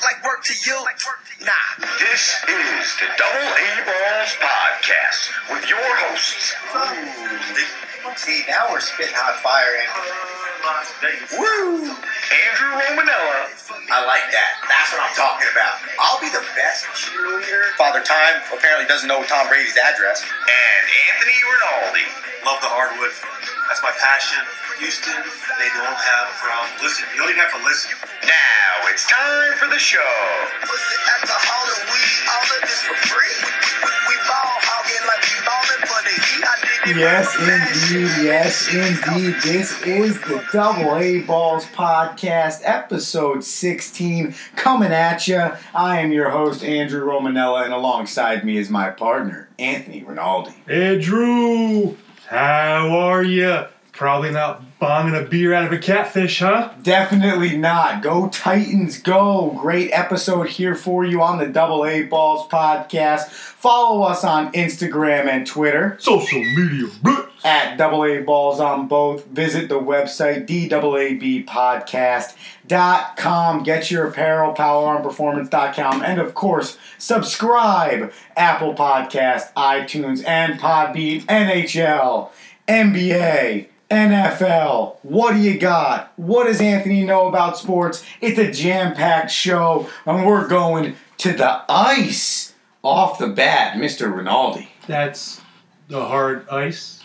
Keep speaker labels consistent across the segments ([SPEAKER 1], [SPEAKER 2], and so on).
[SPEAKER 1] look like work to you? Nah.
[SPEAKER 2] This is the Double A Balls Podcast with your hosts.
[SPEAKER 1] See, now we're spitting hot fire and
[SPEAKER 2] Woo! Andrew Romanella.
[SPEAKER 1] I like that. That's what I'm talking about. I'll be the best cheerleader. Father Time apparently doesn't know Tom Brady's address.
[SPEAKER 2] And Anthony Rinaldi.
[SPEAKER 3] Love the hardwood. That's my passion. Houston, they don't have a problem. Listen, you don't even have to listen.
[SPEAKER 2] Now it's time for the show.
[SPEAKER 1] Pussy at the and we all of this for free. We, we, we ball hogging like we ballin' for the heat. I did it
[SPEAKER 4] Yes, indeed. Yes, indeed. This is the Double A Balls Podcast, episode 16, coming at you. I am your host, Andrew Romanella, and alongside me is my partner, Anthony Rinaldi.
[SPEAKER 5] Andrew, how are you? Probably not bombing a beer out of a catfish, huh?
[SPEAKER 4] Definitely not. Go Titans, go. Great episode here for you on the Double A Balls Podcast. Follow us on Instagram and Twitter.
[SPEAKER 5] Social media,
[SPEAKER 4] at double A balls on both. Visit the website, DAABpodcast.com. Get your apparel, powerarmperformance.com. And of course, subscribe Apple Podcast, iTunes, and Podbean, NHL, NBA. NFL, what do you got? What does Anthony know about sports? It's a jam packed show, and we're going to the ice off the bat, Mr. Rinaldi.
[SPEAKER 5] That's the hard ice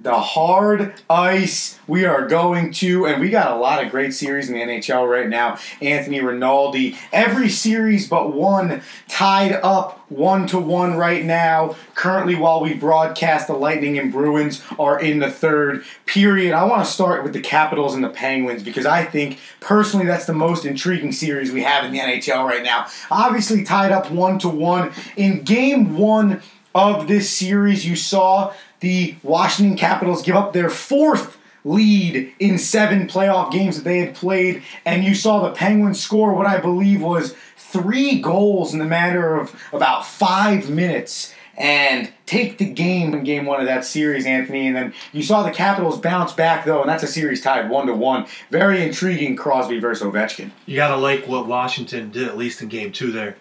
[SPEAKER 4] the hard ice we are going to and we got a lot of great series in the nhl right now. Anthony rinaldi every series but one tied up one to one right now. Currently while we broadcast the lightning and bruins are in the third period. I want to start with the capitals and the penguins because i think personally that's the most intriguing series we have in the nhl right now. Obviously tied up one to one in game one of this series, you saw the Washington Capitals give up their fourth lead in seven playoff games that they had played, and you saw the Penguins score what I believe was three goals in the matter of about five minutes and take the game in game one of that series, Anthony. And then you saw the Capitals bounce back, though, and that's a series tied one to one. Very intriguing Crosby versus Ovechkin.
[SPEAKER 5] You gotta like what Washington did, at least in game two there.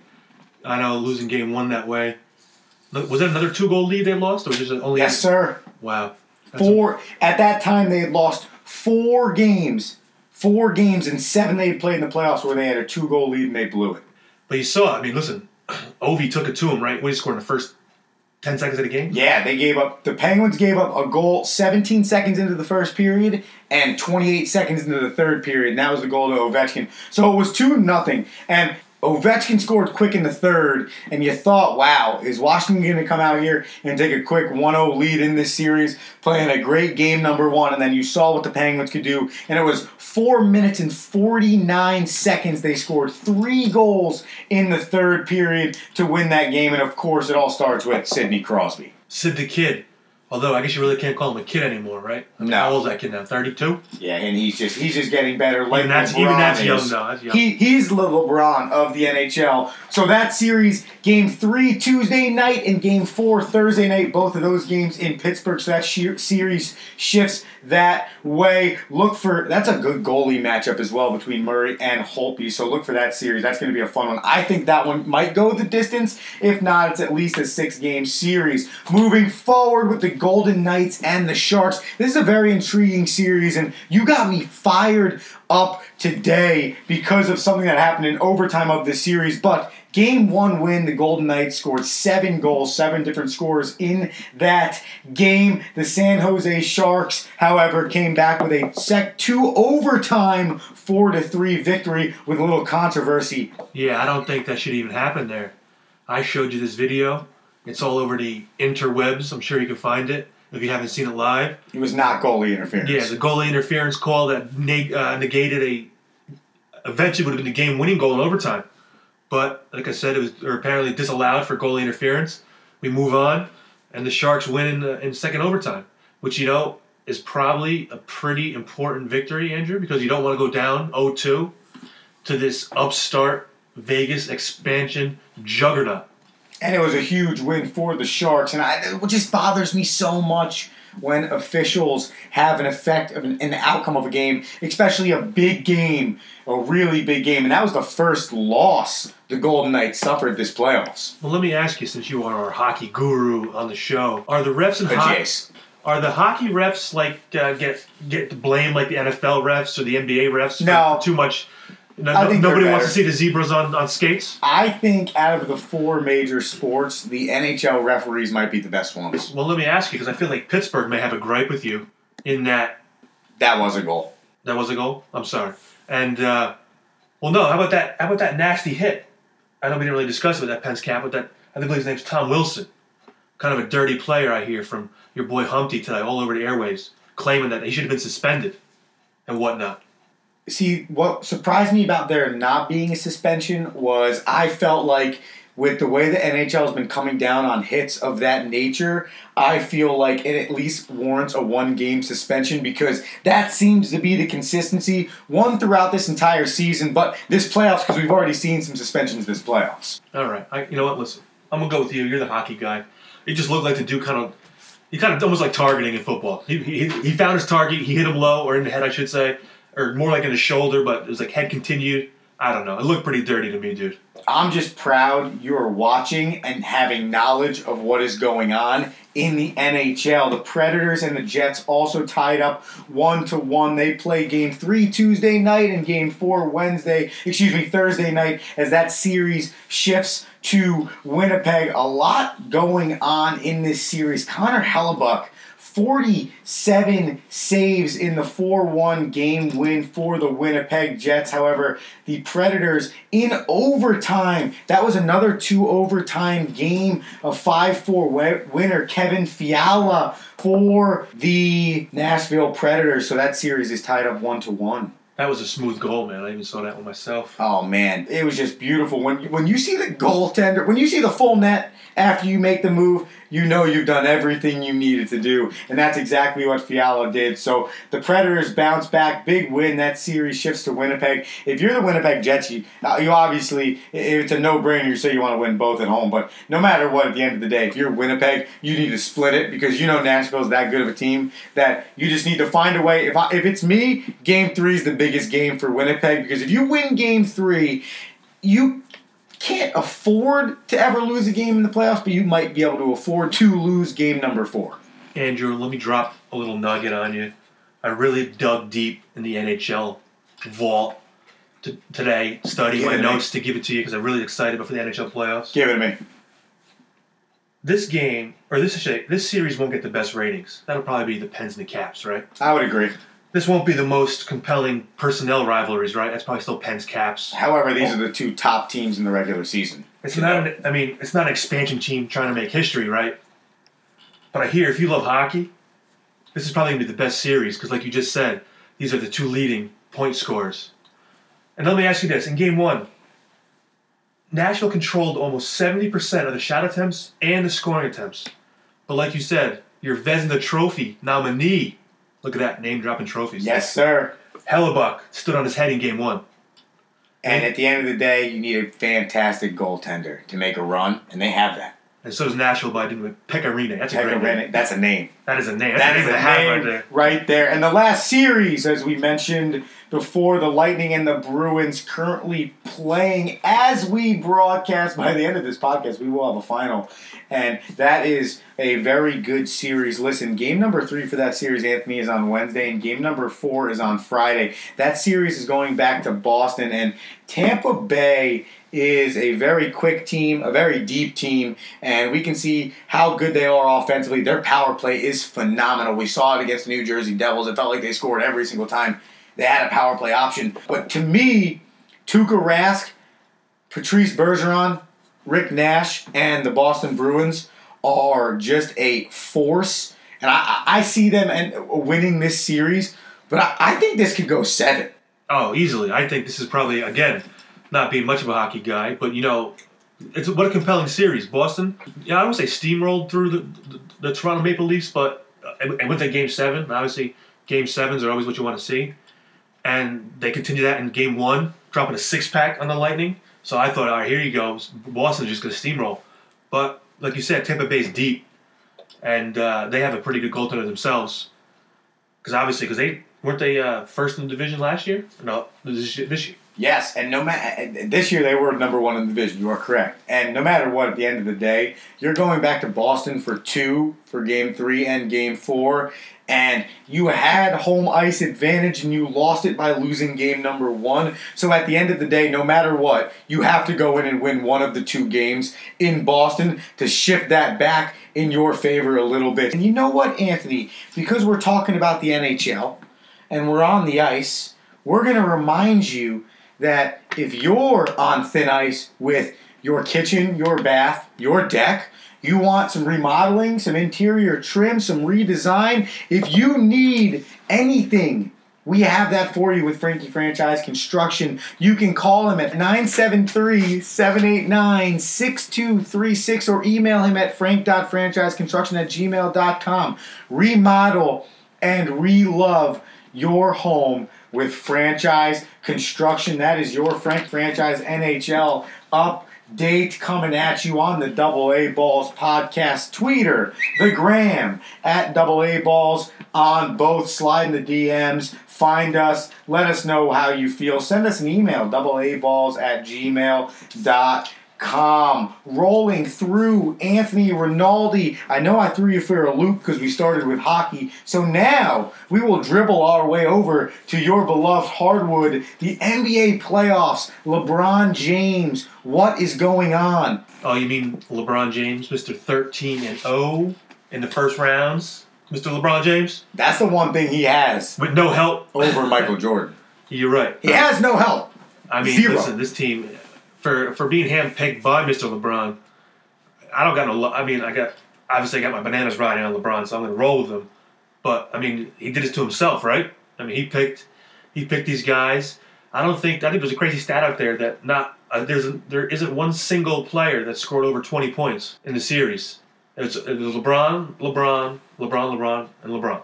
[SPEAKER 5] I know losing game one that way. Was that another two goal lead they lost, or was just only?
[SPEAKER 4] Yes, sir.
[SPEAKER 5] Wow. That's
[SPEAKER 4] Four at that time they had lost four games, four games in seven they had played in the playoffs where they had a two goal lead and they blew it.
[SPEAKER 5] But you saw. I mean, listen, Ovi took it to him right when he scored in the first ten seconds of the game.
[SPEAKER 4] Yeah, they gave up. The Penguins gave up a goal 17 seconds into the first period and 28 seconds into the third period. And that was the goal to Ovechkin. So it was two nothing. And Ovechkin scored quick in the third, and you thought, wow, is Washington going to come out here and take a quick 1 0 lead in this series, playing a great game number one? And then you saw what the Penguins could do, and it was four minutes and 49 seconds. They scored three goals in the third period to win that game, and of course, it all starts with Sidney Crosby.
[SPEAKER 5] Sid the kid. Although I guess you really can't call him a kid anymore, right? I mean,
[SPEAKER 4] No.
[SPEAKER 5] How old is that kid now? Thirty-two.
[SPEAKER 4] Yeah, and he's just he's just getting better. Like
[SPEAKER 5] Even that's
[SPEAKER 4] LeBron
[SPEAKER 5] even that's
[SPEAKER 4] is.
[SPEAKER 5] young though. That's young.
[SPEAKER 4] He he's the LeBron of the NHL. So that series, game three Tuesday night and game four Thursday night, both of those games in Pittsburgh. So that sheer, series shifts that way. Look for that's a good goalie matchup as well between Murray and Holtby. So look for that series. That's going to be a fun one. I think that one might go the distance. If not, it's at least a six game series. Moving forward with the Golden Knights and the Sharks. This is a very intriguing series, and you got me fired up today because of something that happened in overtime of this series. But game one win, the Golden Knights scored seven goals, seven different scores in that game. The San Jose Sharks, however, came back with a sec two overtime four to three victory with a little controversy.
[SPEAKER 5] Yeah, I don't think that should even happen there. I showed you this video. It's all over the interwebs. I'm sure you can find it if you haven't seen it live.
[SPEAKER 4] It was not goalie interference.
[SPEAKER 5] Yeah, the goalie interference call that neg- uh, negated a eventually would have been the game-winning goal in overtime. But like I said, it was or apparently disallowed for goalie interference. We move on, and the Sharks win in, the, in second overtime, which you know is probably a pretty important victory, Andrew, because you don't want to go down 0-2 to this upstart Vegas expansion juggernaut.
[SPEAKER 4] And it was a huge win for the Sharks. And I, it just bothers me so much when officials have an effect of an, an outcome of a game, especially a big game, a really big game. And that was the first loss the Golden Knights suffered this playoffs.
[SPEAKER 5] Well, let me ask you, since you are our hockey guru on the show, are the refs in hockey are the hockey refs like uh, get get blamed like the NFL refs or the NBA refs? for
[SPEAKER 4] No.
[SPEAKER 5] too much. No,
[SPEAKER 4] I think
[SPEAKER 5] nobody wants to see the zebras on, on skates.
[SPEAKER 4] I think out of the four major sports, the NHL referees might be the best ones.
[SPEAKER 5] Well, let me ask you because I feel like Pittsburgh may have a gripe with you in that
[SPEAKER 4] That was a goal.
[SPEAKER 5] that was a goal. I'm sorry. And uh, well, no. How about that? How about that nasty hit? I know we didn't really discuss it with that Pence cap, but that I think his name's Tom Wilson. Kind of a dirty player, I hear from your boy Humpty today, all over the airways, claiming that he should have been suspended and whatnot.
[SPEAKER 4] See, what surprised me about there not being a suspension was I felt like with the way the NHL has been coming down on hits of that nature, I feel like it at least warrants a one game suspension because that seems to be the consistency, one throughout this entire season, but this playoffs because we've already seen some suspensions this playoffs.
[SPEAKER 5] All right, I, you know what? Listen, I'm gonna go with you. You're the hockey guy. It just looked like the dude kind of, he kind of almost like targeting in football. He, he, he found his target. He hit him low or in the head, I should say, or more like in the shoulder. But it was like head continued. I don't know. It looked pretty dirty to me, dude.
[SPEAKER 4] I'm just proud you are watching and having knowledge of what is going on in the NHL. The Predators and the Jets also tied up one to one. They play game three Tuesday night and game four Wednesday, excuse me, Thursday night as that series shifts to Winnipeg. A lot going on in this series. Connor Hellebuyck 47 saves in the 4 1 game win for the Winnipeg Jets. However, the Predators in overtime, that was another two overtime game, a 5 4 winner. Kevin Fiala for the Nashville Predators. So that series is tied up 1 to 1.
[SPEAKER 5] That was a smooth goal, man. I even saw that one myself.
[SPEAKER 4] Oh man, it was just beautiful. When when you see the goaltender, when you see the full net after you make the move, you know you've done everything you needed to do, and that's exactly what Fiala did. So the Predators bounce back, big win. That series shifts to Winnipeg. If you're the Winnipeg Jets, you, you obviously it's a no-brainer. You say you want to win both at home, but no matter what, at the end of the day, if you're Winnipeg, you need to split it because you know Nashville's that good of a team that you just need to find a way. If I, if it's me, Game Three is the biggest game for Winnipeg because if you win Game Three, you can't afford to ever lose a game in the playoffs, but you might be able to afford to lose game number four.
[SPEAKER 5] Andrew, let me drop a little nugget on you. I really dug deep in the NHL vault to, today, studying my
[SPEAKER 4] to me.
[SPEAKER 5] notes to give it to you because I'm really excited about the NHL playoffs.
[SPEAKER 4] Give it to me.
[SPEAKER 5] This game, or this this series won't get the best ratings. That'll probably be the Pens and the Caps, right?
[SPEAKER 4] I would agree.
[SPEAKER 5] This won't be the most compelling personnel rivalries, right? That's probably still Pens Caps.
[SPEAKER 4] However, these are the two top teams in the regular season.
[SPEAKER 5] It's not. An, I mean, it's not an expansion team trying to make history, right? But I hear if you love hockey, this is probably gonna be the best series because, like you just said, these are the two leading point scorers. And let me ask you this: in Game One, Nashville controlled almost seventy percent of the shot attempts and the scoring attempts. But like you said, your Vezina Trophy nominee. Look at that name dropping trophies.
[SPEAKER 4] Yes, sir.
[SPEAKER 5] Hellebuyck stood on his head in Game One.
[SPEAKER 4] And at the end of the day, you need a fantastic goaltender to make a run, and they have that.
[SPEAKER 5] And so does Nashville by doing Pekka Rinne. That's a great name.
[SPEAKER 4] That's a name.
[SPEAKER 5] That is a name. That's
[SPEAKER 4] That
[SPEAKER 5] a
[SPEAKER 4] is
[SPEAKER 5] name
[SPEAKER 4] a
[SPEAKER 5] to have
[SPEAKER 4] name
[SPEAKER 5] right there.
[SPEAKER 4] right there. And the last series, as we mentioned before, the Lightning and the Bruins currently playing as we broadcast. By the end of this podcast, we will have a final. And that is a very good series. Listen, game number three for that series, Anthony, is on Wednesday, and game number four is on Friday. That series is going back to Boston, and Tampa Bay is a very quick team, a very deep team, and we can see how good they are offensively. Their power play is phenomenal. We saw it against the New Jersey Devils. It felt like they scored every single time they had a power play option. But to me, Tuukka Rask, Patrice Bergeron, Rick Nash, and the Boston Bruins are just a force, and I, I I see them and winning this series. But I, I think this could go seven.
[SPEAKER 5] Oh, easily. I think this is probably again not being much of a hockey guy, but you know, it's what a compelling series. Boston, yeah, I would say steamrolled through the the, the Toronto Maple Leafs, but uh, it went to Game Seven. Obviously, Game Sevens are always what you want to see, and they continue that in Game One, dropping a six pack on the Lightning. So I thought, all right, here you go. Boston's just to steamroll, but like you said, Tampa Bay's deep. and uh, they have a pretty good goaltender themselves. Because obviously, because they weren't they uh, first in the division last year? No, this year. This year.
[SPEAKER 4] Yes, and no matter this year they were number one in the division. You are correct. And no matter what, at the end of the day, you're going back to Boston for two for Game Three and Game Four, and you had home ice advantage and you lost it by losing Game Number One. So at the end of the day, no matter what, you have to go in and win one of the two games in Boston to shift that back in your favor a little bit. And you know what, Anthony? Because we're talking about the NHL and we're on the ice, we're going to remind you that if you're on thin ice with your kitchen, your bath, your deck, you want some remodeling, some interior trim, some redesign, if you need anything, we have that for you with Frankie Franchise Construction. You can call him at 973 789 6236 or email him at frank.franchiseconstruction at gmail.com. Remodel and relove your home with franchise construction. That is your Frank Franchise NHL update coming at you on the Double A Balls podcast tweeter, the gram at Double A Balls on both. Slide in the DMs. Find us. Let us know how you feel. Send us an email, double A balls at gmail.com com rolling through Anthony Rinaldi. I know I threw you for a loop because we started with hockey. So now we will dribble our way over to your beloved hardwood, the NBA playoffs. LeBron James, what is going on?
[SPEAKER 5] Oh, you mean LeBron James, Mister Thirteen and zero in the first rounds, Mister LeBron James,
[SPEAKER 4] That's the one thing he has
[SPEAKER 5] with no help.
[SPEAKER 4] over Michael Jordan.
[SPEAKER 5] You're right.
[SPEAKER 4] He has no help.
[SPEAKER 5] I mean,
[SPEAKER 4] Zero.
[SPEAKER 5] listen, this team for for being handpicked by Mr. LeBron. I don't got no. I mean, I got obviously I got my bananas riding on LeBron, so I'm gonna roll with him. But I mean, he did this to himself, right? I mean, he picked he picked these guys. I don't think I think there's a crazy stat out there that not uh, there's a, there isn't one single player that scored over 20 points in the series. It's, it was LeBron, LeBron, LeBron, LeBron, and LeBron.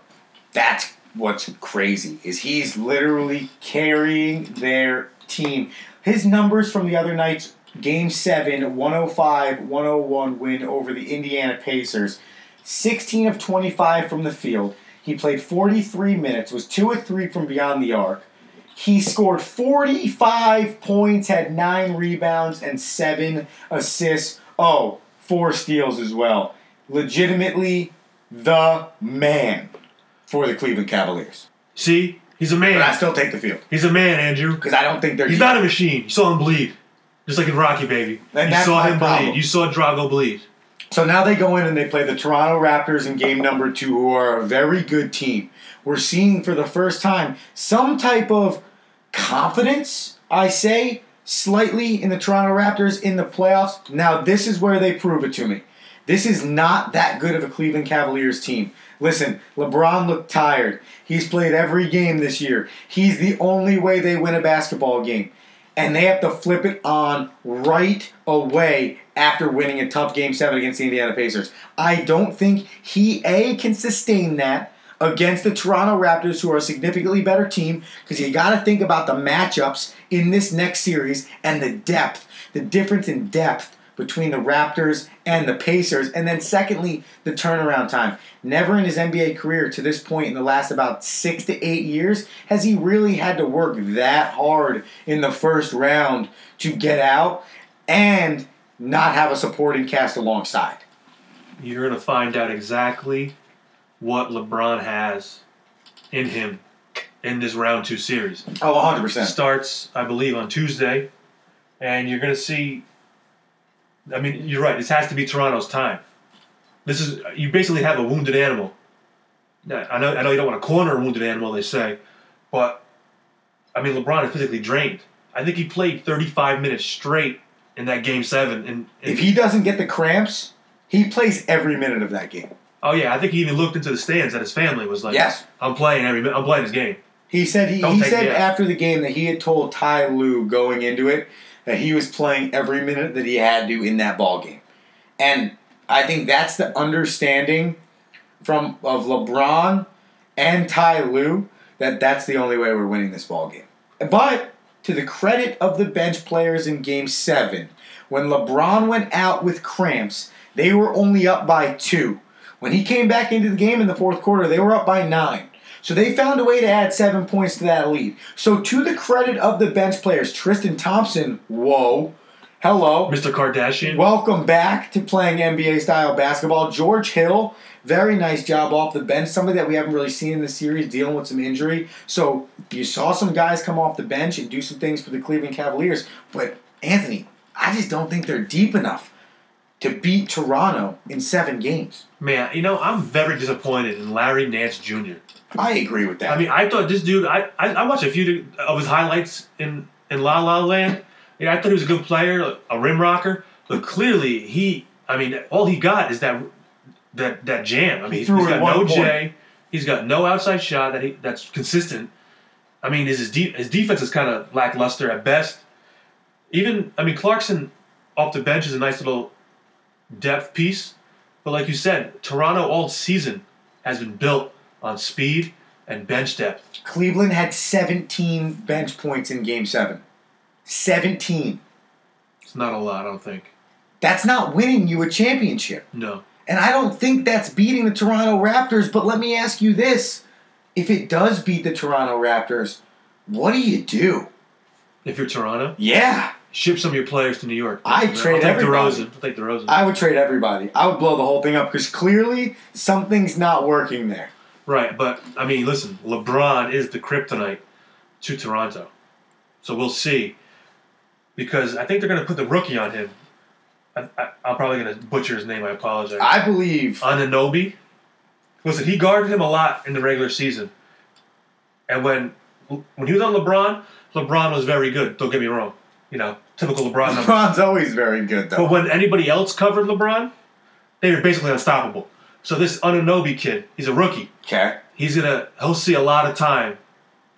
[SPEAKER 4] That's what's crazy is he's literally carrying their team. His numbers from the other night's game 7 105-101 win over the Indiana Pacers. 16 of 25 from the field. He played 43 minutes, was 2 of 3 from beyond the arc. He scored 45 points, had 9 rebounds and 7 assists. Oh, 4 steals as well. Legitimately the man for the Cleveland Cavaliers.
[SPEAKER 5] See, he's a
[SPEAKER 4] But I still take the field
[SPEAKER 5] He's a man, Andrew.
[SPEAKER 4] because I don't think they're.
[SPEAKER 5] He's not a machine. You saw him bleed. Just like in Rocky, baby.
[SPEAKER 4] And
[SPEAKER 5] you saw him
[SPEAKER 4] problem.
[SPEAKER 5] bleed. You saw Drago bleed.
[SPEAKER 4] So now they go in and they play the Toronto Raptors in game number two, who are a very good team. We're seeing for the first time some type of confidence, I say, slightly in the Toronto Raptors in the playoffs. Now, this is where they prove it to me. This is not that good of a Cleveland Cavaliers team. Listen, LeBron looked tired. He's played every game this year. He's the only way they win a basketball game. And they have to flip it on right away after winning a tough game seven against the Indiana Pacers. I don't think he, A, can sustain that against the Toronto Raptors, who are a significantly better team, because you got to think about the matchups in this next series and the depth, the difference in depth between the Raptors and the Pacers. And then, secondly, the turnaround time. Never in his NBA career to this point in the last about six to eight years has he really had to work that hard in the first round to get out and not have a supporting cast alongside.
[SPEAKER 5] You're going to find out exactly what LeBron has in him in this round two series.
[SPEAKER 4] Oh, 100%.
[SPEAKER 5] Starts, I believe, on Tuesday, and you're going to see. I mean, you're right. This has to be Toronto's time. This is you basically have a wounded animal. I know, I know you don't want to corner a wounded animal, they say, but I mean, LeBron is physically drained. I think he played 35 minutes straight in that game seven. And,
[SPEAKER 4] If he doesn't get the cramps, he plays every minute of that game.
[SPEAKER 5] oh yeah, I think he even looked into the stands at his family was like,
[SPEAKER 4] Yes.
[SPEAKER 5] I'm playing every, minute. I'm playing this game."
[SPEAKER 4] He said he, he said after the game that he had told Ty Lue going into it that he was playing every minute that he had to in that ball game. And I think that's the understanding from of LeBron and Ty Lue that that's the only way we're winning this ball game. But to the credit of the bench players in game 7, when LeBron went out with cramps, they were only up by 2. When he came back into the game in the fourth quarter, they were up by nine. So they found a way to add seven points to that lead. So to the credit of the bench players, Tristan Thompson, whoa, hello.
[SPEAKER 5] Mr. Kardashian.
[SPEAKER 4] Welcome back to playing NBA style basketball. George Hill, very nice job off the bench. Somebody that we haven't really seen in the series dealing with some injury. So you saw some guys come off the bench and do some things for the Cleveland Cavaliers. But Anthony, I just don't think they're deep enough to beat Toronto in seven games.
[SPEAKER 5] Man, you know, I'm very disappointed in Larry Nance Jr.
[SPEAKER 4] I agree with that.
[SPEAKER 5] I mean, I thought this dude. I, I, I watched a few of his highlights in in La La Land. Yeah, I thought he was a good player, a rim rocker. But clearly, he. I mean, all he got is that that that jam. I mean,
[SPEAKER 4] He
[SPEAKER 5] he's,
[SPEAKER 4] threw
[SPEAKER 5] he's got no
[SPEAKER 4] point.
[SPEAKER 5] J. He's got no outside shot that he that's consistent. I mean, his his, de- his defense is kind of lackluster at best. Even I mean, Clarkson off the bench is a nice little depth piece. But like you said, Toronto all season has been built on speed and bench depth.
[SPEAKER 4] Cleveland had 17 bench points in game seven. 17.
[SPEAKER 5] It's not a lot, I don't think.
[SPEAKER 4] That's not winning you a championship.
[SPEAKER 5] No.
[SPEAKER 4] And I don't think that's beating the Toronto Raptors, but let me ask you this. If it does beat the Toronto Raptors, what do you do?
[SPEAKER 5] If you're Toronto,
[SPEAKER 4] Yeah,
[SPEAKER 5] ship some of your players to New York.
[SPEAKER 4] I'd
[SPEAKER 5] I'll
[SPEAKER 4] trade
[SPEAKER 5] take
[SPEAKER 4] everybody.
[SPEAKER 5] DeRozan. I'll take DeRozan.
[SPEAKER 4] I would trade everybody. I would blow the whole thing up because clearly something's not working there.
[SPEAKER 5] Right, but I mean, listen, LeBron is the kryptonite to Toronto, so we'll see. Because I think they're going to put the rookie on him. I, I, I'm probably going to butcher his name. I apologize.
[SPEAKER 4] I believe.
[SPEAKER 5] Anunoby. Listen, he guarded him a lot in the regular season, and when when he was on LeBron, LeBron was very good. Don't get me wrong. You know, typical LeBron numbers.
[SPEAKER 4] LeBron's always very good, though.
[SPEAKER 5] But when anybody else covered LeBron, they were basically unstoppable. So this Anunoby kid, he's a rookie.
[SPEAKER 4] Okay.
[SPEAKER 5] He's gonna he'll see a lot of time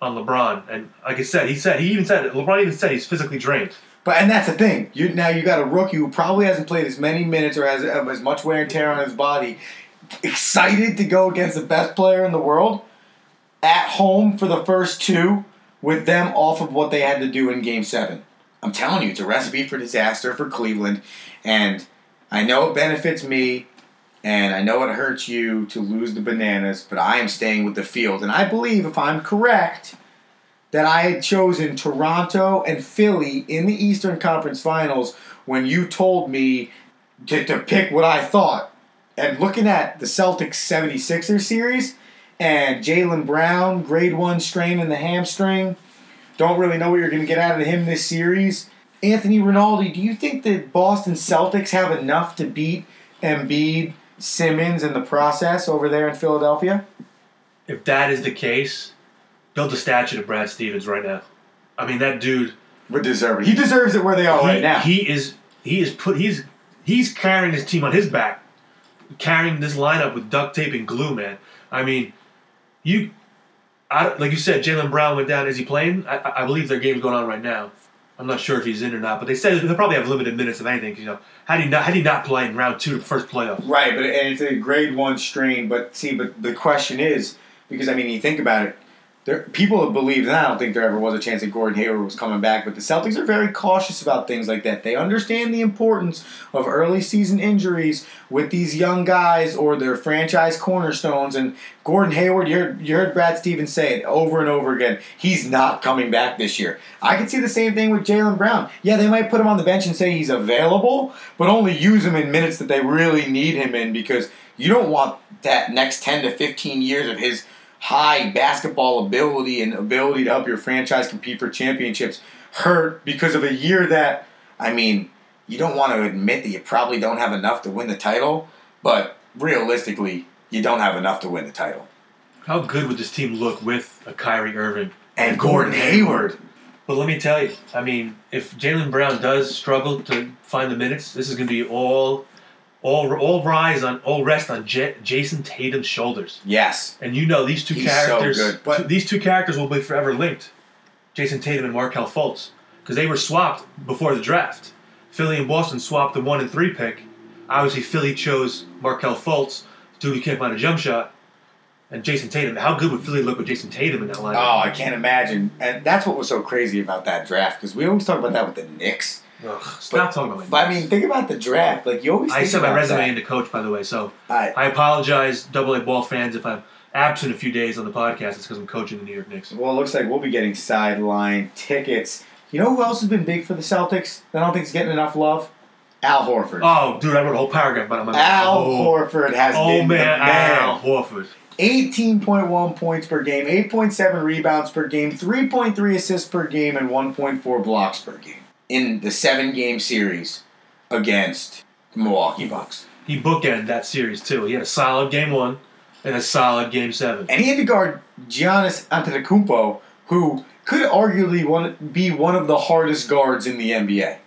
[SPEAKER 5] on LeBron, and like I said, he said he even said LeBron even said he's physically drained.
[SPEAKER 4] But and that's the thing. You now you got a rookie who probably hasn't played as many minutes or has um, as much wear and tear on his body, excited to go against the best player in the world at home for the first two with them off of what they had to do in Game Seven. I'm telling you, it's a recipe for disaster for Cleveland, and I know it benefits me. And I know it hurts you to lose the bananas, but I am staying with the field. And I believe, if I'm correct, that I had chosen Toronto and Philly in the Eastern Conference Finals when you told me to, to pick what I thought. And looking at the Celtics 76ers series and Jaylen Brown, grade one strain in the hamstring, don't really know what you're going to get out of him this series. Anthony Rinaldi, do you think the Boston Celtics have enough to beat Embiid, Simmons in the process over there in Philadelphia?
[SPEAKER 5] If that is the case, build a statue to Brad Stevens right now. I mean that dude.
[SPEAKER 4] Would deserve it. He deserves it where they are
[SPEAKER 5] he,
[SPEAKER 4] right now.
[SPEAKER 5] he is he is put he's he's carrying his team on his back, carrying this lineup with duct tape and glue, man. I mean, you, I, like you said, Jaylen Brown went down. Is he playing? I, I I believe their game's going on right now. I'm not sure if he's in or not, but they said they'll probably have limited minutes of anything. You know, how do you not how do you not play in round two, the first playoff?
[SPEAKER 4] Right, but and it's a grade one strain. But see, but the question is because I mean, you think about it. There, people believed, and I don't think there ever was a chance that Gordon Hayward was coming back. But the Celtics are very cautious about things like that. They understand the importance of early season injuries with these young guys or their franchise cornerstones. And Gordon Hayward, you heard, you heard Brad Stevens say it over and over again. He's not coming back this year. I can see the same thing with Jaylen Brown. Yeah, they might put him on the bench and say he's available, but only use him in minutes that they really need him in because you don't want that next 10 to 15 years of his high basketball ability and ability to help your franchise compete for championships hurt because of a year that, I mean, you don't want to admit that you probably don't have enough to win the title, but realistically, you don't have enough to win the title.
[SPEAKER 5] How good would this team look with a Kyrie Irving?
[SPEAKER 4] And Gordon Hayward.
[SPEAKER 5] But let me tell you, I mean, if Jaylen Brown does struggle to find the minutes, this is going to be all, all, all rise on, all rest on J- Jayson Tatum's shoulders.
[SPEAKER 4] Yes.
[SPEAKER 5] And you know these two
[SPEAKER 4] He's so
[SPEAKER 5] characters,
[SPEAKER 4] good, but-
[SPEAKER 5] two- these two characters will be forever linked. Jayson Tatum and Markelle Fultz, because they were swapped before the draft. Philly and Boston swapped the one and three pick. Obviously, Philly chose Markelle Fultz, dude who can't find a jump shot, and Jayson Tatum. How good would Philly look with Jayson Tatum in that lineup?
[SPEAKER 4] Oh, I can't imagine. And that's what was so crazy about that draft because we always talk about that with the Knicks.
[SPEAKER 5] Ugh, stop talking about my
[SPEAKER 4] But I mean, think about the draft. Like you always.
[SPEAKER 5] I
[SPEAKER 4] think
[SPEAKER 5] sent my
[SPEAKER 4] about
[SPEAKER 5] resume
[SPEAKER 4] that.
[SPEAKER 5] into coach, by the way. So
[SPEAKER 4] I,
[SPEAKER 5] I apologize, Double A ball fans, if I'm absent a few days on the podcast. It's because I'm coaching the New York Knicks.
[SPEAKER 4] well, it looks like we'll be getting sideline tickets. You know who else has been big for the Celtics? That I don't think is getting enough love. Al Horford.
[SPEAKER 5] Oh, dude, I wrote a whole paragraph about him.
[SPEAKER 4] Al
[SPEAKER 5] oh,
[SPEAKER 4] Horford has
[SPEAKER 5] Oh
[SPEAKER 4] been
[SPEAKER 5] man,
[SPEAKER 4] the man.
[SPEAKER 5] Al Horford.
[SPEAKER 4] 18.1 points per game, 8.7 rebounds per game, 3.3 assists per game, and 1.4 blocks per game in the seven game series against the Milwaukee Bucks.
[SPEAKER 5] He bookended that series too. He had a solid game one and a solid game seven.
[SPEAKER 4] And he had to guard Giannis Antetokounmpo, who could arguably one, be one of the hardest guards in the NBA.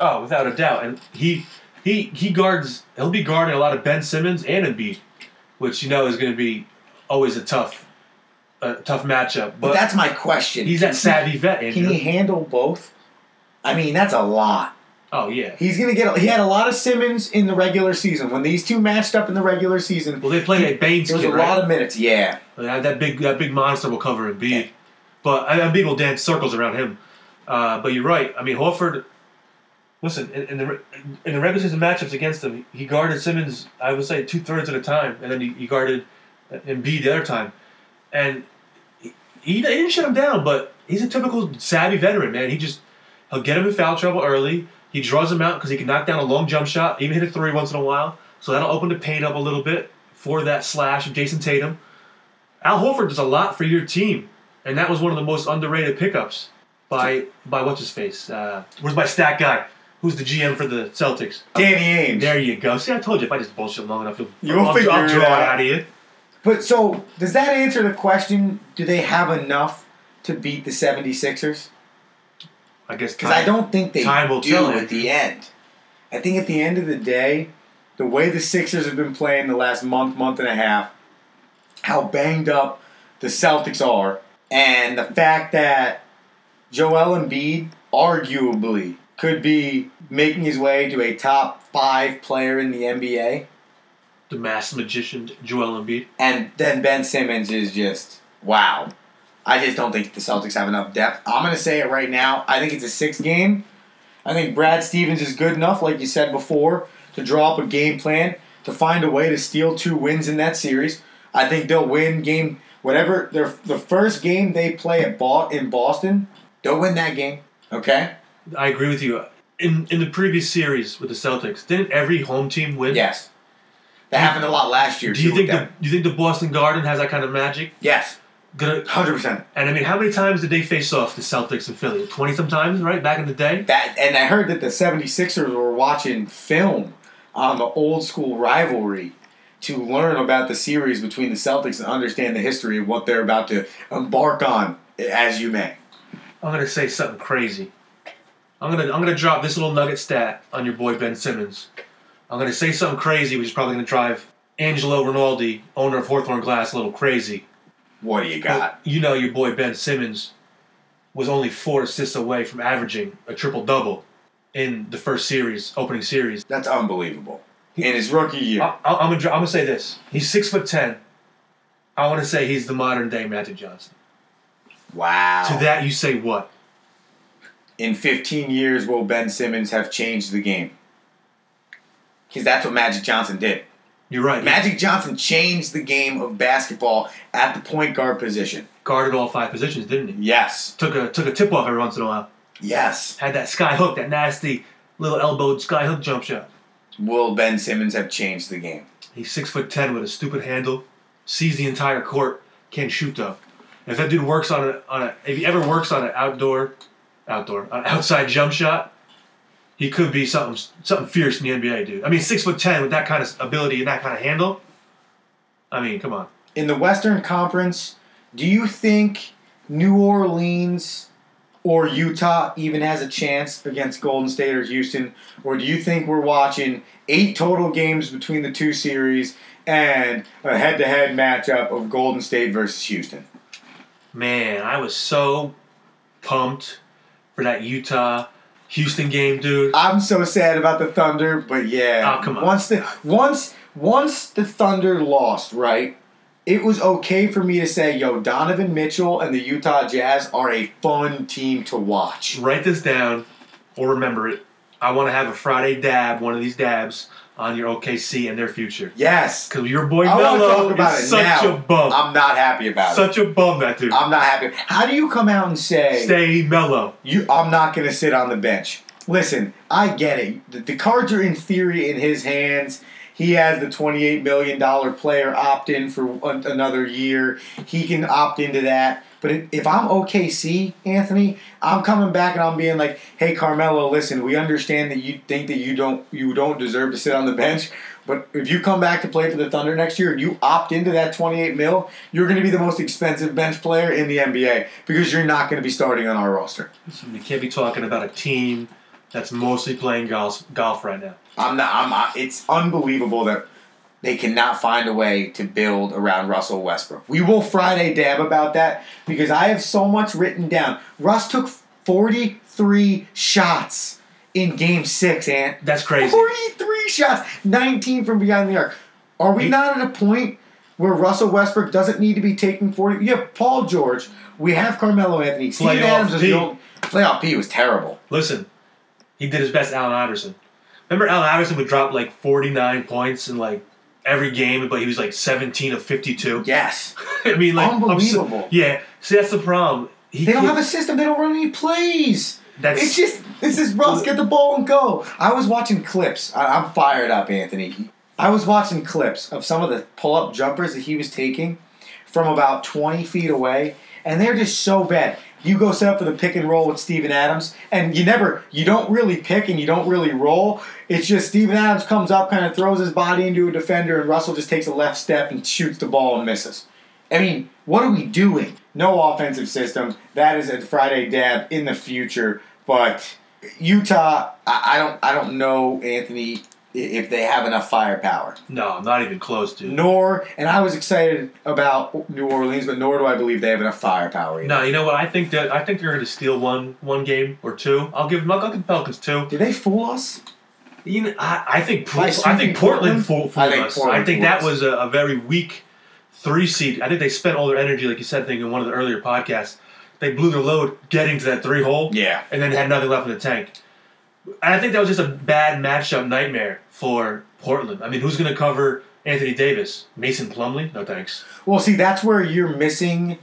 [SPEAKER 5] Oh, without a doubt. And he he he guards. He'll be guarding a lot of Ben Simmons and Embiid, which you know is going to be always a tough a tough matchup.
[SPEAKER 4] But,
[SPEAKER 5] But,
[SPEAKER 4] that's my question.
[SPEAKER 5] he's that savvy vet.
[SPEAKER 4] Can he handle both? I mean, that's a lot.
[SPEAKER 5] oh yeah.
[SPEAKER 4] He's gonna get. He had a lot of Simmons in the regular season. When these two matched up in the regular season,
[SPEAKER 5] Well, they played a Baynes
[SPEAKER 4] there was
[SPEAKER 5] kid,
[SPEAKER 4] a
[SPEAKER 5] right?
[SPEAKER 4] lot of minutes. Yeah,
[SPEAKER 5] that big that big monster will cover Embiid, but I Embiid will dance circles around him. Uh, but you're right. I mean, Horford. Listen, in, in the in the regular season matchups against him, he guarded Simmons. I would say two thirds of the time, and then he, he guarded Embiid the other time, and he, he didn't shut him down. But he's a typical savvy veteran, man. He just he'll get him in foul trouble early. He draws him out because he can knock down a long jump shot, even hit a three once in a while. So that'll open the paint up a little bit for that slash of Jayson Tatum. Al Horford does a lot for your team, and that was one of the most underrated pickups by by what's his face. Uh, where's my stat guy? Who's the GM for the Celtics?
[SPEAKER 4] Danny Ainge.
[SPEAKER 5] There you go. See, I told you if I just bullshit long enough,
[SPEAKER 4] You'll
[SPEAKER 5] I'll,
[SPEAKER 4] figure
[SPEAKER 5] I'll
[SPEAKER 4] it
[SPEAKER 5] draw it
[SPEAKER 4] out.
[SPEAKER 5] out of you.
[SPEAKER 4] But so does that answer the question? Do they have enough to beat the 76ers?
[SPEAKER 5] I guess
[SPEAKER 4] Because I don't think they
[SPEAKER 5] time will
[SPEAKER 4] do
[SPEAKER 5] tell,
[SPEAKER 4] at the end. I think at the end of the day, the way the Sixers have been playing the last month, month and a half, how banged up the Celtics are, and the fact that Joel Embiid arguably could be making his way to a top five player in the NBA,
[SPEAKER 5] the masked magician Joel Embiid.
[SPEAKER 4] and then Ben Simmons is just wow. I just don't think the Celtics have enough depth. I'm going to say it right now. I think it's a six game. I think Brad Stevens is good enough, like you said before, to draw up a game plan to find a way to steal two wins in that series. I think they'll win game whatever their the first game they play at Bo- in Boston. They'll win that game. Okay.
[SPEAKER 5] I agree with you. In in the previous series with the Celtics, didn't every home team win?
[SPEAKER 4] Yes. That happened a lot last year.
[SPEAKER 5] Do you think the do you think the Boston Garden has that kind of magic?
[SPEAKER 4] Yes.
[SPEAKER 5] Gonna,
[SPEAKER 4] Hundred percent.
[SPEAKER 5] and I mean, how many times did they face off the Celtics and Philly? Twenty sometimes, right? Back in the day.
[SPEAKER 4] That and I heard that the 76ers were watching film on the old school rivalry to learn about the series between the Celtics and understand the history of what they're about to embark on as you may.
[SPEAKER 5] I'm gonna say something crazy. I'm gonna I'm gonna drop this little nugget stat on your boy Ben Simmons. I'm gonna say something crazy, which is probably gonna drive Angelo Rinaldi, owner of Hawthorne Glass, a little crazy.
[SPEAKER 4] What do you got?
[SPEAKER 5] You know your boy Ben Simmons was only four assists away from averaging a triple double in the first series, opening series.
[SPEAKER 4] That's unbelievable. In his rookie year.
[SPEAKER 5] I, I'm gonna I'm gonna say this. He's six foot ten. I want to say he's the modern day Magic Johnson.
[SPEAKER 4] Wow.
[SPEAKER 5] To that you say what?
[SPEAKER 4] In 15 years, will Ben Simmons have changed the game? Because that's what Magic Johnson did.
[SPEAKER 5] You're right.
[SPEAKER 4] Magic Johnson changed the game of basketball at the point guard position.
[SPEAKER 5] guarded all five positions, didn't he?
[SPEAKER 4] Yes.
[SPEAKER 5] Took a took a tip off every once in a while.
[SPEAKER 4] Yes.
[SPEAKER 5] Had that sky hook, that nasty little elbowed sky hook jump shot.
[SPEAKER 4] Will Ben Simmons have changed the game?
[SPEAKER 5] He's six foot ten with a stupid handle, sees the entire court, can't shoot though. If that dude works on a on a if he ever works on an outdoor, outdoor, an outside jump shot, he could be something something fierce in the NBA, dude. I mean, six foot ten with that kind of ability and that kind of handle. I mean, come on.
[SPEAKER 4] in the Western Conference, do you think New Orleans or Utah even has a chance against Golden State or Houston? Or do you think we're watching eight total games between the two series and a head to head matchup of Golden State versus Houston?
[SPEAKER 5] Man, I was so pumped for that Utah Houston game, dude.
[SPEAKER 4] I'm so sad about the Thunder, but yeah.
[SPEAKER 5] Oh, come on.
[SPEAKER 4] Once the once once the Thunder lost, right? It was okay for me to say, yo, Donovan Mitchell and the Utah Jazz are a fun team to watch.
[SPEAKER 5] Write this down. or remember it. I want to have a Friday dab, one of these dabs, on your OKC and their future.
[SPEAKER 4] Yes.
[SPEAKER 5] Because your boy
[SPEAKER 4] I
[SPEAKER 5] Melo is such
[SPEAKER 4] now.
[SPEAKER 5] a bum.
[SPEAKER 4] I'm not happy about it.
[SPEAKER 5] such a bum, that dude.
[SPEAKER 4] I'm not happy. How do you come out and say
[SPEAKER 5] Stay mellow.
[SPEAKER 4] you? I'm not going to sit on the bench. Listen, I get it. The, the cards are in theory in his hands. He has the $28 million player opt in for another year. He can opt into that. But if- if I'm OKC, Anthony, I'm coming back and I'm being like, "Hey, Carmelo, listen, we understand that you think that you don't you don't deserve to sit on the bench, but if you come back to play for the Thunder next year and you opt into that 28 mil, you're going to be the most expensive bench player in the NBA because you're not going to be starting on our roster."
[SPEAKER 5] We can't be talking about a team that's mostly playing golf, golf right now.
[SPEAKER 4] I'm not. I'm. Not, it's unbelievable that they cannot find a way to build around Russell Westbrook. We will Friday dab about that because I have so much written down. Russ took 43 shots in Game Six, and
[SPEAKER 5] That's crazy.
[SPEAKER 4] 43 shots, 19 from behind the arc. Are we not at a point where Russell Westbrook doesn't need to be taking 40? You have Paul George. We have Carmelo Anthony. Steve
[SPEAKER 5] Playoff
[SPEAKER 4] Adams is
[SPEAKER 5] P.
[SPEAKER 4] the only. Playoff P was terrible.
[SPEAKER 5] Listen, he did his best, Allen Iverson. Remember, Allen Iverson would drop like 49 points in like every game, but he was like 17 of 52.
[SPEAKER 4] Yes.
[SPEAKER 5] I mean, like I'm so-
[SPEAKER 4] Unbelievable.
[SPEAKER 5] yeah, see, that's the problem. He
[SPEAKER 4] They don't
[SPEAKER 5] can't-
[SPEAKER 4] have a system. They don't run any plays.
[SPEAKER 5] That's
[SPEAKER 4] It's just this is Russ. Get the ball and go. I was watching clips. I, I'm fired up, Anthony. I was watching clips of some of the pull-up jumpers that he was taking from about 20 feet away, and they're just so bad. You go set up for the pick and roll with Steven Adams, and you never, you don't really pick and you don't really roll. It's just Steven Adams comes up, kind of throws his body into a defender, and Russell just takes a left step and shoots the ball and misses. I mean, what are we doing? No offensive system. That is a Friday dab in the future. But Utah, I, I don't, I don't know, Anthony, if they have enough firepower.
[SPEAKER 5] no, not even close, dude.
[SPEAKER 4] Nor, and I was excited about New Orleans, but nor do I believe they have enough firepower. Either.
[SPEAKER 5] No, you know what? I think that I think they're going to steal one one game or two. I'll give them. I'll give the Pelicans two.
[SPEAKER 4] Did they fool us?
[SPEAKER 5] You know, I, I think
[SPEAKER 4] By
[SPEAKER 5] I think Portland
[SPEAKER 4] Portland?
[SPEAKER 5] fooled,
[SPEAKER 4] I think
[SPEAKER 5] us.
[SPEAKER 4] Portland
[SPEAKER 5] I think that
[SPEAKER 4] us.
[SPEAKER 5] was a, a very weak three seed. I think they spent all their energy, like you said, I think in one of the earlier podcasts. They blew their load getting to that three hole.
[SPEAKER 4] Yeah.
[SPEAKER 5] and then had nothing left in the tank. I think that was just a bad matchup nightmare for Portland. I mean, who's going to cover Anthony Davis? Mason Plumlee? No thanks.
[SPEAKER 4] Well, see, that's where you're missing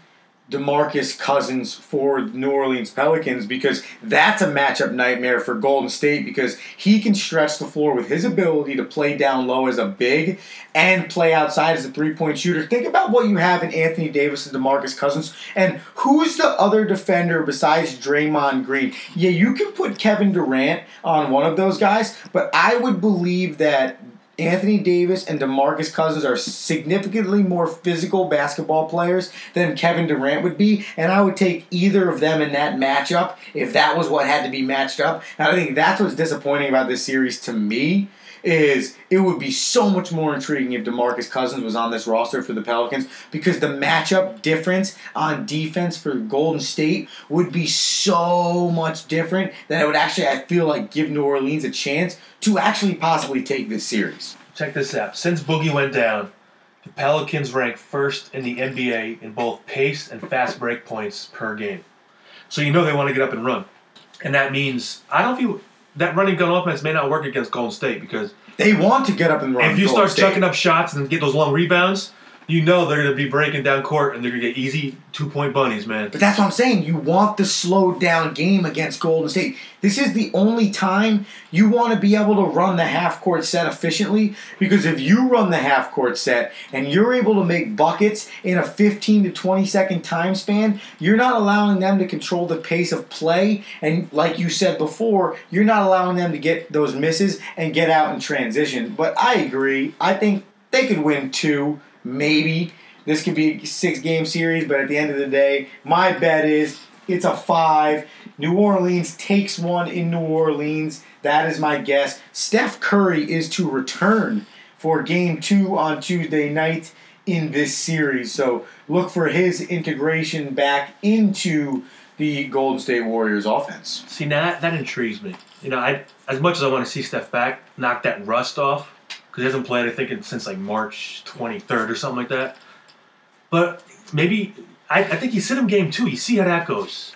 [SPEAKER 4] DeMarcus Cousins for the New Orleans Pelicans because that's a matchup nightmare for Golden State because he can stretch the floor with his ability to play down low as a big and play outside as a three point shooter. Think about what you have in Anthony Davis and DeMarcus Cousins and who's the other defender besides Draymond Green? Yeah, you can put Kevin Durant on one of those guys, but I would believe that Anthony Davis and DeMarcus Cousins are significantly more physical basketball players than Kevin Durant would be, and I would take either of them in that matchup if that was what had to be matched up. And I think that's what's disappointing about this series to me is it would be so much more intriguing if DeMarcus Cousins was on this roster for the Pelicans because the matchup difference on defense for Golden State would be so much different that it would actually I feel like give New Orleans a chance to actually possibly take this series.
[SPEAKER 5] Check this out. Since Boogie went down, the Pelicans rank first in the NBA in both pace and fast break points per game. So you know they want to get up and run. And that means, I don't feel that running gun offense may not work against Golden State because
[SPEAKER 4] They want to get up and run.
[SPEAKER 5] if you
[SPEAKER 4] Golden
[SPEAKER 5] start
[SPEAKER 4] State.
[SPEAKER 5] chucking up shots and get those long rebounds, you know they're going to be breaking down court and they're going to get easy two point bunnies, man.
[SPEAKER 4] But that's what I'm saying. You want the slowed down game against Golden State. This is the only time you want to be able to run the half court set efficiently because if you run the half court set and you're able to make buckets in a 15 to 20 second time span, you're not allowing them to control the pace of play. And like you said before, you're not allowing them to get those misses and get out in transition. But I agree. I think they could win two, maybe. This could be a six game series, but at the end of the day, my bet is it's a five. New Orleans takes one in New Orleans. That is my guess. Steph Curry is to return for game two on Tuesday night in this series. So look for his integration back into the Golden State Warriors offense.
[SPEAKER 5] See, now that, that intrigues me. You know, I as much as I want to see Steph back, knock that rust off, because he hasn't played, I think, since like March 23rd or something like that. But maybe, I, I think you sit him game two, you see how that goes.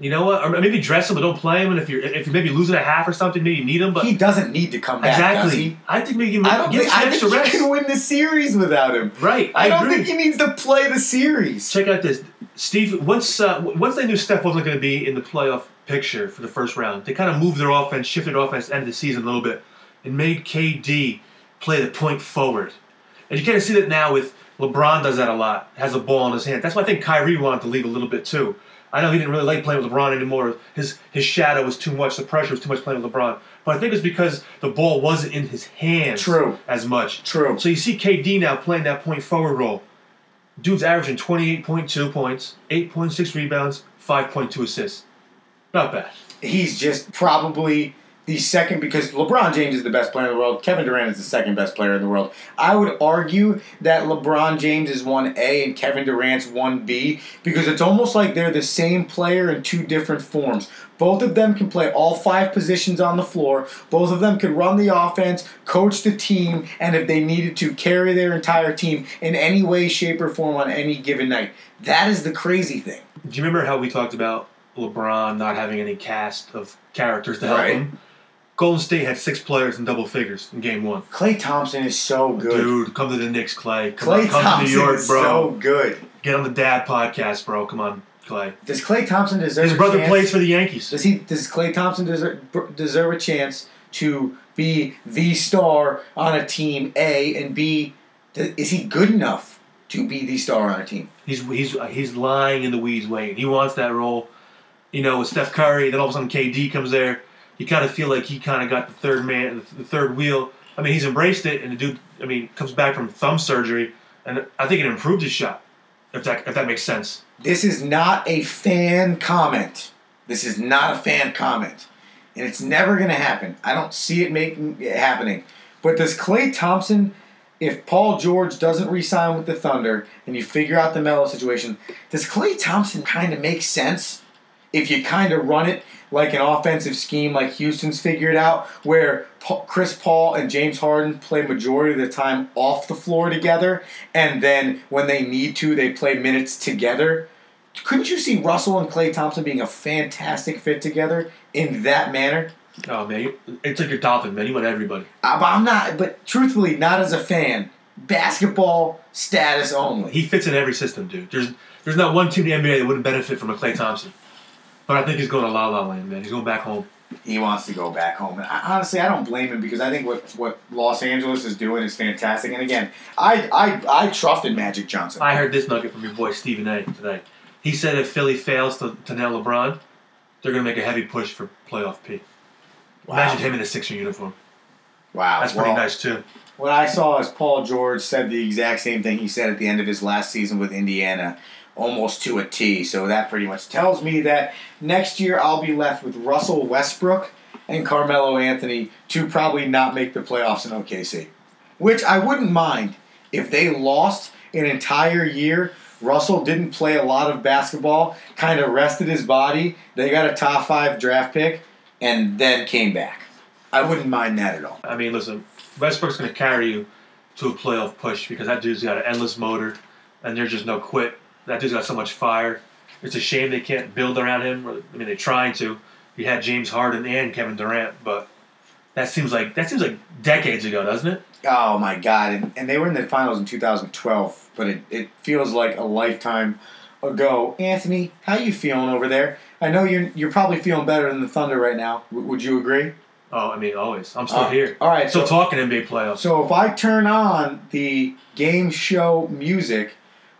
[SPEAKER 5] You know what? Or maybe dress him, but don't play him. And if you're if you're maybe losing a half or something, maybe you need him. But
[SPEAKER 4] he doesn't need to come back,
[SPEAKER 5] exactly? I think maybe you
[SPEAKER 4] I don't
[SPEAKER 5] give
[SPEAKER 4] think, I think you
[SPEAKER 5] rest.
[SPEAKER 4] can win the series without him.
[SPEAKER 5] Right,
[SPEAKER 4] I,
[SPEAKER 5] I,
[SPEAKER 4] don't
[SPEAKER 5] agree.
[SPEAKER 4] think he needs to play the series.
[SPEAKER 5] Check out this, Steve. Once uh, once they knew Steph wasn't going to be in the playoff picture for the first round, they kind of moved their offense, shifted offense, at the end of the season a little bit, and made KD play the point forward. And you kind of see that now with LeBron does that a lot, has a ball in his hand. That's why I think Kyrie wanted to leave a little bit too. I know he didn't really like playing with LeBron anymore. His his shadow was too much. The pressure was too much playing with LeBron. But I think it's because the ball wasn't in his hands
[SPEAKER 4] True.
[SPEAKER 5] as much.
[SPEAKER 4] True.
[SPEAKER 5] So you see KD now playing that point forward role. Dude's averaging 28.2 points, 8.6 rebounds, 5.2 assists. Not bad.
[SPEAKER 4] He's just probably the second because LeBron James is the best player in the world. Kevin Durant is the second best player in the world. I would argue that LeBron James is 1A and Kevin Durant's 1B because it's almost like they're the same player in two different forms. Both of them can play all five positions on the floor. Both of them can run the offense, coach the team, and if they needed to, carry their entire team in any way, shape, or form on any given night. That is the crazy thing.
[SPEAKER 5] Do you remember how we talked about LeBron not having any cast of characters to help
[SPEAKER 4] Right.
[SPEAKER 5] him? Golden State had six players in double figures in game one.
[SPEAKER 4] Klay Thompson is so good.
[SPEAKER 5] Dude, come to the Knicks, Klay. Come,
[SPEAKER 4] Klay
[SPEAKER 5] on, come
[SPEAKER 4] Thompson
[SPEAKER 5] to New York,
[SPEAKER 4] is
[SPEAKER 5] bro.
[SPEAKER 4] so good.
[SPEAKER 5] Get on the Dad podcast, bro. Come on, Klay.
[SPEAKER 4] Does Klay Thompson deserve?
[SPEAKER 5] His brother plays for the Yankees.
[SPEAKER 4] Does he? Does Klay Thompson deserve deserve a chance to be the star on a team? A and B. Is he good enough to be the star on a team?
[SPEAKER 5] He's he's uh, he's lying in the weeds waiting. He wants that role. You know, with Steph Curry, then all of a sudden KD comes there. You kind of feel like he kind of got the third man, the third wheel. I mean, he's embraced it, and the dude, I mean, comes back from thumb surgery, and I think it improved his shot. If that if that makes sense.
[SPEAKER 4] This is not a fan comment. This is not a fan comment, and it's never going to happen. I don't see it making it happening. But does Klay Thompson, if Paul George doesn't re-sign with the Thunder, and you figure out the Melo situation, does Klay Thompson kind of make sense? If you kind of run it like an offensive scheme like Houston's figured out, where Chris Paul and James Harden play majority of the time off the floor together, and then when they need to, they play minutes together. Couldn't you see Russell and Klay Thompson being a fantastic fit together in that manner?
[SPEAKER 5] Oh man, it's like your dolphin, man. You want everybody.
[SPEAKER 4] Uh, but I'm not. But truthfully, not as a fan. Basketball status only.
[SPEAKER 5] He fits in every system, dude. There's there's not one team in the NBA that wouldn't benefit from a Klay Thompson. But I think he's going to La La Land, man. He's going back home.
[SPEAKER 4] he wants to go back home. And I, honestly, I don't blame him because I think what, what Los Angeles is doing is fantastic. And again, I I, I trusted Magic Johnson.
[SPEAKER 5] I heard this nugget from your boy Stephen A. today. He said if Philly fails to, to nail LeBron, they're going to make a heavy push for playoff P. Imagine him in a Sixer uniform.
[SPEAKER 4] wow,
[SPEAKER 5] That's pretty
[SPEAKER 4] well,
[SPEAKER 5] nice too.
[SPEAKER 4] What I saw is Paul George said the exact same thing he said at the end of his last season with Indiana, almost to a T. So that pretty much tells me that next year I'll be left with Russell Westbrook and Carmelo Anthony to probably not make the playoffs in OKC. Which I wouldn't mind if they lost an entire year. Russell didn't play a lot of basketball, kind of rested his body. They got a top five draft pick, and then came back. I wouldn't mind that at all.
[SPEAKER 5] I mean, listen, Westbrook's going to carry you to a playoff push because that dude's got an endless motor, and there's just no quit. That dude's got so much fire. It's a shame they can't build around him. I mean, they're trying to. You had James Harden and Kevin Durant, but that seems like that seems like decades ago, doesn't it?
[SPEAKER 4] Oh my god! And, and they were in the finals in 2012, but it, it feels like a lifetime ago. Anthony, how you feeling over there? I know you're you're probably feeling better than the Thunder right now. W- would you agree?
[SPEAKER 5] Oh, I mean, always. I'm still
[SPEAKER 4] Uh,
[SPEAKER 5] here.
[SPEAKER 4] All right,
[SPEAKER 5] Still
[SPEAKER 4] so
[SPEAKER 5] talking NBA playoffs.
[SPEAKER 4] so if I turn on the game show music,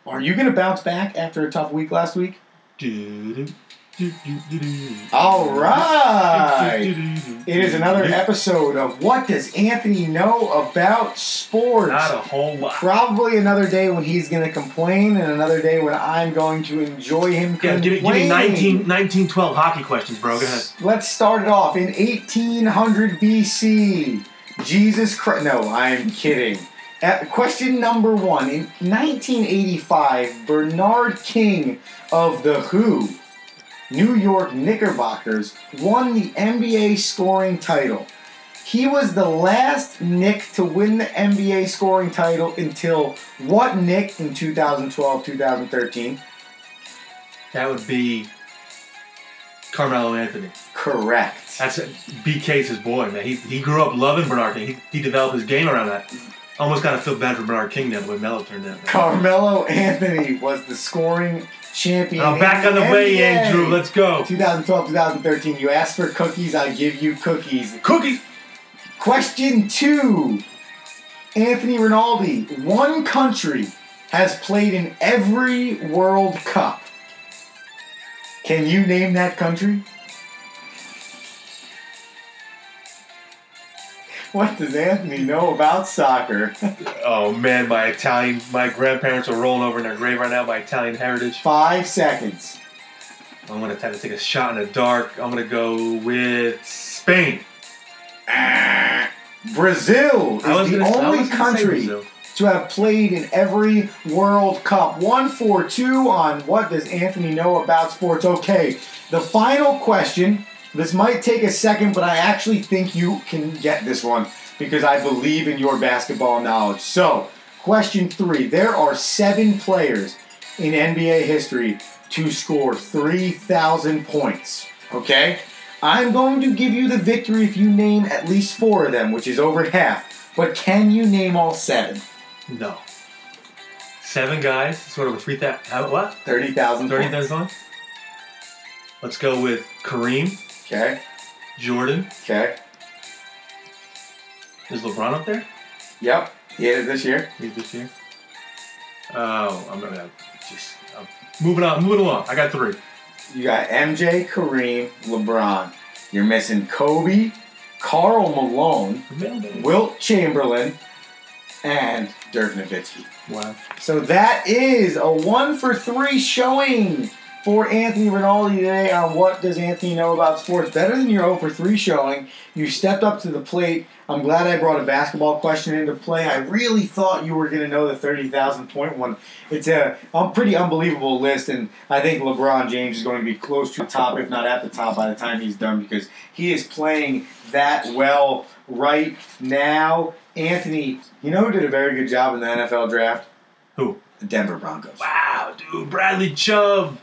[SPEAKER 4] are you gonna bounce back after a tough week last week? All right. It is another episode of What Does Anthony Know About Sports?
[SPEAKER 5] Not a whole lot.
[SPEAKER 4] Probably another day when he's going to complain, and another day when I'm going to enjoy him
[SPEAKER 5] Yeah, give me, give me 19, 1912 hockey questions, bro. Go ahead.
[SPEAKER 4] Let's start it off in 1800 BC. Jesus Christ! No, I'm kidding. At question number one in 1985, Bernard King of the Who, New York Knickerbockers, won the NBA scoring title. He was the last Knick to win the NBA scoring title until what Knick in 2012 2013?
[SPEAKER 5] That would be Carmelo Anthony.
[SPEAKER 4] Correct.
[SPEAKER 5] That's BK's his boy, man. He, he grew up loving Bernard King. He, he developed his game around that. Almost kind of feel bad for Bernard King now when Melo turned out.
[SPEAKER 4] Carmelo Anthony was the scoring champion.
[SPEAKER 5] Now back on the way, Andrew. Let's go.
[SPEAKER 4] 2012 2013. You asked for cookies, I give you cookies.
[SPEAKER 5] Cookies.
[SPEAKER 4] Question two Anthony Rinaldi. One country has played in every World Cup. Can you name that country? What does Anthony know about soccer?
[SPEAKER 5] Oh man, my Italian, my grandparents are rolling over in their grave right now. My Italian heritage.
[SPEAKER 4] Five seconds.
[SPEAKER 5] I'm gonna try to take a shot in the dark. I'm gonna go with Spain.
[SPEAKER 4] Ah, Brazil is the
[SPEAKER 5] gonna-
[SPEAKER 4] only country to have played in every World Cup. One for two on what does Anthony know about sports? Okay, the final question. This might take a second, but I actually think you can get this one because I believe in your basketball knowledge. So, question three there are seven players in NBA history to score 3,000 points. Okay? I'm going to give you the victory if you name at least four of them, which is over half. But can you name all seven?
[SPEAKER 5] No. Seven guys, sort of a three uh, thousand. How what?
[SPEAKER 4] 30,000
[SPEAKER 5] Thirty
[SPEAKER 4] points.
[SPEAKER 5] Let's go with Kareem,
[SPEAKER 4] Okay,
[SPEAKER 5] Jordan.
[SPEAKER 4] okay.
[SPEAKER 5] Is LeBron up there?
[SPEAKER 4] Yep, he hit it this year.
[SPEAKER 5] Maybe this year. Oh, I'm gonna just I'm moving on. Moving along. I got three.
[SPEAKER 4] You got MJ, Kareem, LeBron. You're missing Kobe, Karl Malone, Wilt Chamberlain, and Dirk Nowitzki.
[SPEAKER 5] Wow.
[SPEAKER 4] So that is a one for three showing for Anthony Rinaldi today on what does Anthony know about sports. Better than your 0 for 3 showing. You stepped up to the plate. I'm glad I brought a basketball question into play. I really thought you were going to know the 30,000 point one. It's a um, pretty unbelievable list, and I think LeBron James is going to be close to the top, if not at the top, by the time he's done because he is playing that well right now. Anthony, you know who did a very good job in the NFL draft?
[SPEAKER 5] Who?
[SPEAKER 4] The Denver Broncos.
[SPEAKER 5] Wow, dude. Bradley Chubb,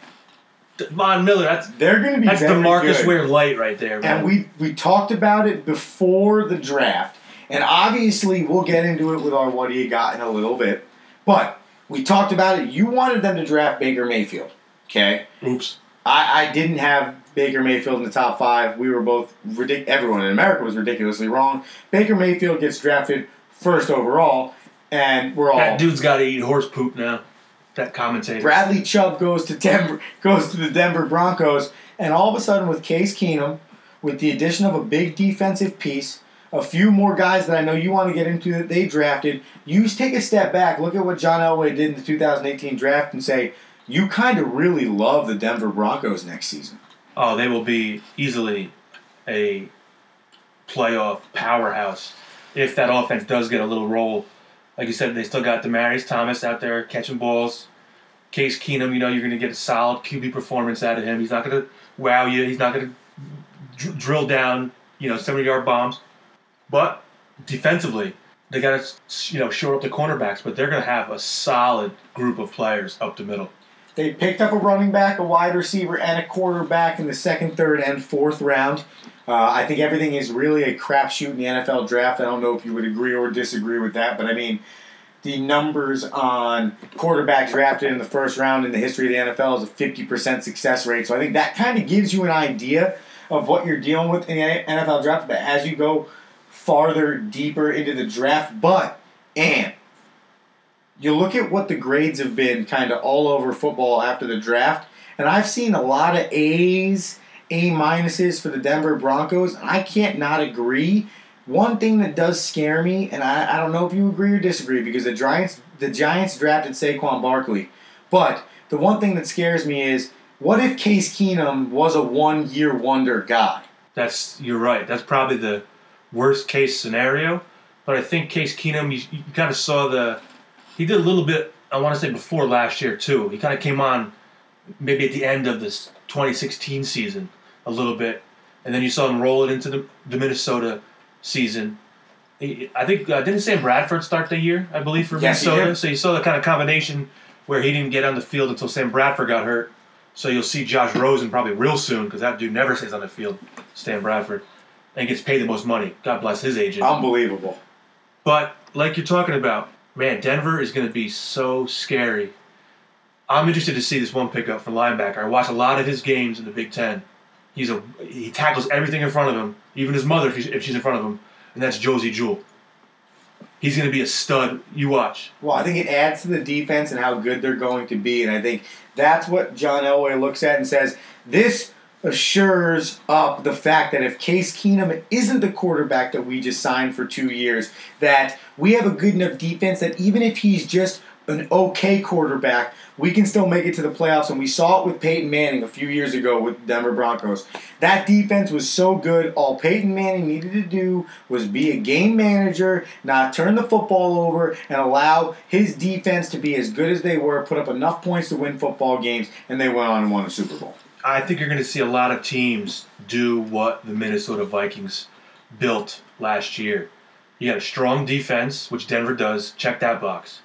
[SPEAKER 5] Von Miller. That's
[SPEAKER 4] They're going to be
[SPEAKER 5] that's
[SPEAKER 4] very
[SPEAKER 5] Demarcus
[SPEAKER 4] good.
[SPEAKER 5] Ware light right there, man.
[SPEAKER 4] And we we talked about it before the draft, and obviously we'll get into it with our what do you got in a little bit. But we talked about it. You wanted them to draft Baker Mayfield, okay?
[SPEAKER 5] Oops.
[SPEAKER 4] I, I didn't have Baker Mayfield in the top five. We were both ridic- Everyone in America was ridiculously wrong. Baker Mayfield gets drafted first overall, and we're all
[SPEAKER 5] That dude's got to eat horse poop now. That commentator.
[SPEAKER 4] Bradley Chubb goes to Denver, goes to the Denver Broncos, and all of a sudden, with Case Keenum, with the addition of a big defensive piece, a few more guys that I know you want to get into that they drafted, you take a step back, look at what John Elway did in the 2018 draft, and say you kind of really love the Denver Broncos next season.
[SPEAKER 5] Oh, they will be easily a playoff powerhouse if that offense does get a little roll. Like you said, they still got Demaryius Thomas out there catching balls. Case Keenum, you know, you're going to get a solid QB performance out of him. He's not going to wow you. He's not going to dr- drill down, you know, 70 yard bombs. But defensively, they got to, you know, shore up the cornerbacks, but they're going to have a solid group of players up the middle.
[SPEAKER 4] They picked up a running back, a wide receiver, and a quarterback in the second, third, and fourth round. Uh, I think everything is really a crapshoot in the NFL draft. I don't know if you would agree or disagree with that, but I mean, the numbers on quarterbacks drafted in the first round in the history of the NFL is a 50% success rate. So I think that kind of gives you an idea of what you're dealing with in the NFL draft. But as you go farther, deeper into the draft, but, and, you look at what the grades have been kind of all over football after the draft, and I've seen a lot of A's, A minuses for the Denver Broncos, I can't not agree. One thing that does scare me, and I, I don't know if you agree or disagree, because the Giants the Giants drafted Saquon Barkley, but the one thing that scares me is what if Case Keenum was a one year wonder guy?
[SPEAKER 5] That's you're right. That's probably the worst case scenario. But I think Case Keenum, you, you kind of saw the. He did a little bit. I want to say before last year too. He kind of came on, maybe at the end of this 2016 season, a little bit, and then you saw him roll it into the, the Minnesota season. He, I think uh, didn't Sam Bradford start the year? I believe for
[SPEAKER 4] Yes,
[SPEAKER 5] Minnesota. So you saw the kind of combination where he didn't get on the field until Sam Bradford got hurt. So you'll see Josh Rosen probably real soon because that dude never stays on the field, Stan Bradford, and gets paid the most money. God bless his agent.
[SPEAKER 4] Unbelievable.
[SPEAKER 5] But like you're talking about, man, Denver is going to be so scary. I'm interested to see this one pickup for linebacker. I watch a lot of his games in the Big Ten. He's a he tackles everything in front of him, even his mother if, he's, if she's in front of him, and that's Josey Jewell. He's going to be a stud. You watch.
[SPEAKER 4] Well, I think it adds to the defense and how good they're going to be, and I think that's what John Elway looks at and says this assures up the fact that if Case Keenum isn't the quarterback that we just signed for two years, that we have a good enough defense that even if he's just an okay quarterback, we can still make it to the playoffs. And we saw it with Peyton Manning a few years ago with Denver Broncos. That defense was so good. All Peyton Manning needed to do was be a game manager, not turn the football over, and allow his defense to be as good as they were, put up enough points to win football games, and they went on and won a Super Bowl.
[SPEAKER 5] I think you're going to see a lot of teams do what the Minnesota Vikings built last year. You got a strong defense, which Denver does. Check that box.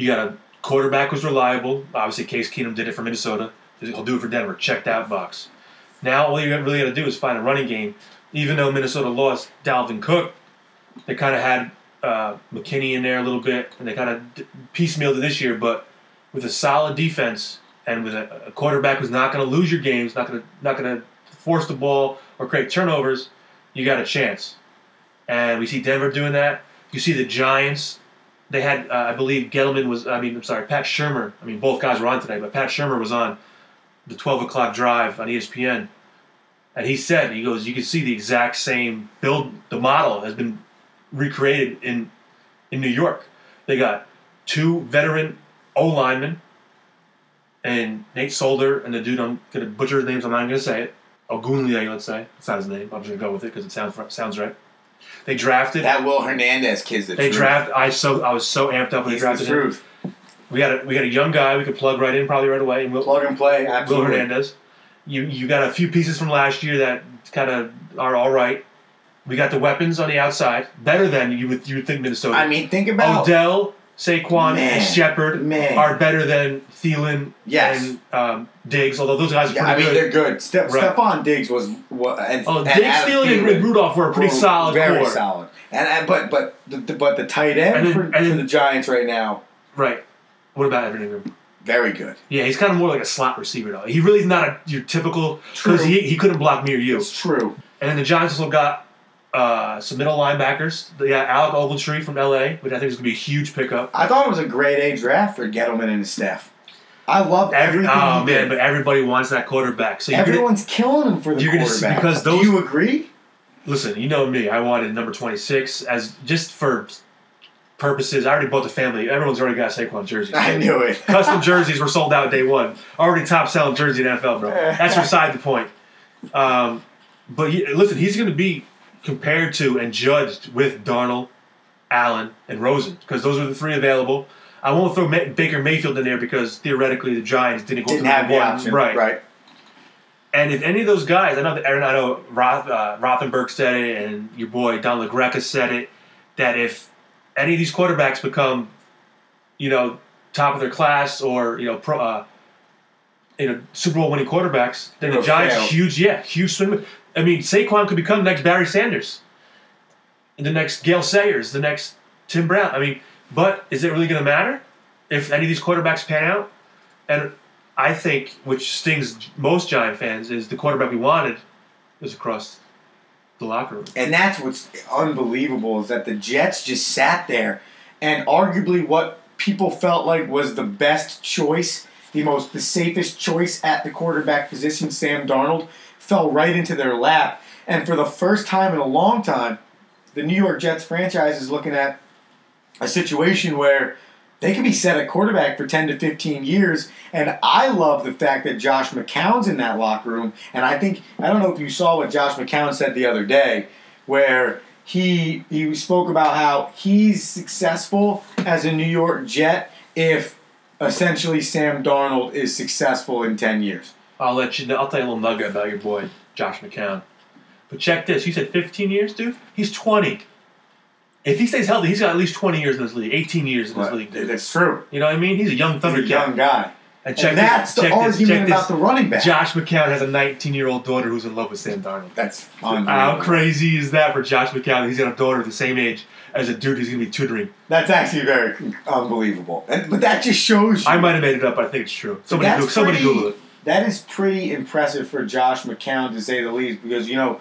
[SPEAKER 5] You got a quarterback who's reliable. Obviously, Case Keenum did it for Minnesota. He'll do it for Denver. Check that box. Now, all you really got to do is find a running game. Even though Minnesota lost Dalvin Cook, they kind of had uh, McKinnon in there a little bit, and they kind of d- piecemealed it this year. But with a solid defense and with a, a quarterback who's not going to lose your games, not going to not going to force the ball or create turnovers, you got a chance. And we see Denver doing that. You see the Giants. They had, uh, I believe, Gettleman was. I mean, I'm sorry, Pat Shurmur. I mean, both guys were on today, but Pat Shurmur was on the 12 o'clock drive on ESPN, and he said, he goes, you can see the exact same build. The model has been recreated in in New York. They got two veteran O linemen, and Nate Solder and the dude I'm gonna butcher his names. I'm not gonna say it. Ogunleye, let's say. It's not his name. I'm just gonna go with it because it sounds sounds right. They drafted.
[SPEAKER 4] That Will Hernandez kid's the
[SPEAKER 5] they
[SPEAKER 4] truth.
[SPEAKER 5] draft. I so I was so amped up when
[SPEAKER 4] He's
[SPEAKER 5] they
[SPEAKER 4] the
[SPEAKER 5] drafted him.
[SPEAKER 4] truth.
[SPEAKER 5] We got a we got a young guy we could plug right in probably right away. And we'll
[SPEAKER 4] Plug and play,
[SPEAKER 5] Will
[SPEAKER 4] absolutely.
[SPEAKER 5] Hernandez. You you got a few pieces from last year that kind of are all right. We got the weapons on the outside, better than you would you would think Minnesota.
[SPEAKER 4] I mean, think about
[SPEAKER 5] Odell, Saquon,
[SPEAKER 4] Man.
[SPEAKER 5] and Shepard
[SPEAKER 4] Man.
[SPEAKER 5] are better than Thielen
[SPEAKER 4] Yes.
[SPEAKER 5] and um, Diggs. Although those guys are
[SPEAKER 4] Yeah, I mean,
[SPEAKER 5] good.
[SPEAKER 4] they're good. Ste-
[SPEAKER 5] Right.
[SPEAKER 4] Stefon Diggs was what, and,
[SPEAKER 5] Oh,
[SPEAKER 4] and
[SPEAKER 5] Diggs,
[SPEAKER 4] Adam
[SPEAKER 5] Thielen, and Rudolph were a pretty
[SPEAKER 4] were
[SPEAKER 5] solid
[SPEAKER 4] very
[SPEAKER 5] core.
[SPEAKER 4] solid. And, and but but the, but the tight end
[SPEAKER 5] And then-
[SPEAKER 4] for,
[SPEAKER 5] and
[SPEAKER 4] for the Giants right now,
[SPEAKER 5] Right. What about Evan Engram?
[SPEAKER 4] very good.
[SPEAKER 5] Yeah, he's kind of more like a slot receiver though. He really is not a, your typical because he, he couldn't block me or you.
[SPEAKER 4] It's true.
[SPEAKER 5] And then the Giants also got uh, some middle linebackers. They got Alec Ogletree from LA, which I think is going to be a huge pickup.
[SPEAKER 4] I thought it was a great A draft for Gettleman and his staff. I love
[SPEAKER 5] Every,
[SPEAKER 4] everything.
[SPEAKER 5] oh man,
[SPEAKER 4] did.
[SPEAKER 5] but everybody wants that quarterback. So you're gonna,
[SPEAKER 4] everyone's killing him for the
[SPEAKER 5] you're gonna
[SPEAKER 4] quarterback.
[SPEAKER 5] because those-
[SPEAKER 4] Do you agree?
[SPEAKER 5] listen. You know me. I wanted number twenty six as just for purposes. I already bought the family. Everyone's already got Saquon jerseys.
[SPEAKER 4] I knew it.
[SPEAKER 5] Custom jerseys were sold out day one. Already top selling jersey in NFL, bro. That's beside the point. Um, but he, listen, he's going to be compared to and judged with Darnold, Allen, and Rosen because those are the three available. I won't throw Ma- Baker Mayfield in there because theoretically the Giants didn't go
[SPEAKER 4] Didn't have the
[SPEAKER 5] one.
[SPEAKER 4] option.
[SPEAKER 5] right?
[SPEAKER 4] Right.
[SPEAKER 5] And if any of those guys, I know that Aaron, I know Roth, uh, Rothenberg said it, and your boy Don LaGreca said it, that if any of these quarterbacks become, you know, top of their class or you know, pro, uh, you know, Super Bowl winning quarterbacks, then the Giants
[SPEAKER 4] fail.
[SPEAKER 5] huge, yeah, huge swing. I mean, Saquon could become the next Barry Sanders, the next Gale Sayers, the next Tim Brown. I mean, but is it really going to matter if any of these quarterbacks pan out? And I think, which stings most Giant fans, is the quarterback we wanted is across the locker room.
[SPEAKER 4] And that's what's unbelievable is that the Jets just sat there and arguably what people felt like was the best choice, the most the safest choice at the quarterback position, Sam Darnold, fell right into their lap. And for the first time in a long time, the New York Jets franchise is looking at a situation where they could be set at quarterback for 10 to 15 years. And I love the fact that Josh McCown's in that locker room. And I think, I don't know if you saw what Josh McCown said the other day, where he, he spoke about how he's successful as a New York Jet if essentially Sam Darnold is successful in 10 years.
[SPEAKER 5] I'll let you know. I'll tell you a little nugget about your boy Josh McCown. But check this. You said 15 years, dude. He's 20. If he stays healthy, he's got at least 20 years in this league, 18 years in this league, dude.
[SPEAKER 4] That's true.
[SPEAKER 5] You know what I mean? He's a young
[SPEAKER 4] He's a young guy.
[SPEAKER 5] And, check
[SPEAKER 4] and that's the
[SPEAKER 5] check this,
[SPEAKER 4] argument
[SPEAKER 5] check this.
[SPEAKER 4] about the running back.
[SPEAKER 5] Josh McCown has a 19 year old daughter who's in love with Sam Darnold.
[SPEAKER 4] That's
[SPEAKER 5] How crazy is that for Josh McCown? He's got a daughter the same age as a dude he's going to be tutoring.
[SPEAKER 4] That's actually very unbelievable. And, but that just shows you.
[SPEAKER 5] I might have made it up, but I think it's true. Somebody, Google, somebody Google it.
[SPEAKER 4] That is pretty impressive for Josh McCown to say the least, because you know,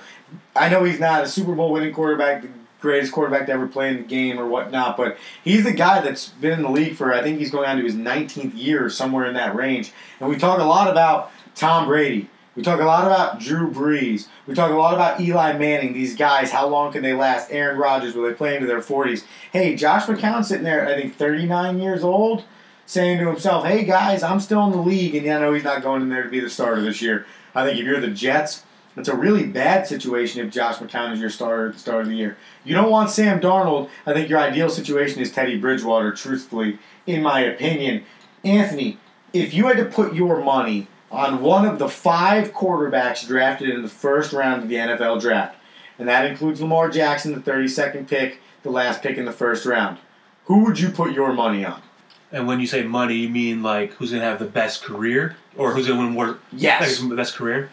[SPEAKER 4] I know he's not a Super Bowl winning quarterback, the greatest quarterback to ever play in the game or whatnot, but he's the guy that's been in the league for I think he's going on to his 19th year somewhere in that range. And we talk a lot about Tom Brady. We talk a lot about Drew Brees. We talk a lot about Eli Manning. These guys, how long can they last? Aaron Rodgers, will they play into their 40s? Hey, Josh McCown sitting there, I think 39 years old, saying to himself, "Hey guys, I'm still in the league, and yeah, I know he's not going in there to be the starter this year." I think if you're the Jets, it's a really bad situation if Josh McCown is your starter at the start of the year. You don't want Sam Darnold. I think your ideal situation is Teddy Bridgewater. Truthfully, in my opinion, Anthony, if you had to put your money on one of the five quarterbacks drafted in the first round of the NFL draft, and that includes Lamar Jackson, the 32nd pick, the last pick in the first round, who would you put your money on?
[SPEAKER 5] And when you say money, you mean like who's going to have the best career? Or who's going to win more?
[SPEAKER 4] Yes.
[SPEAKER 5] like, best career?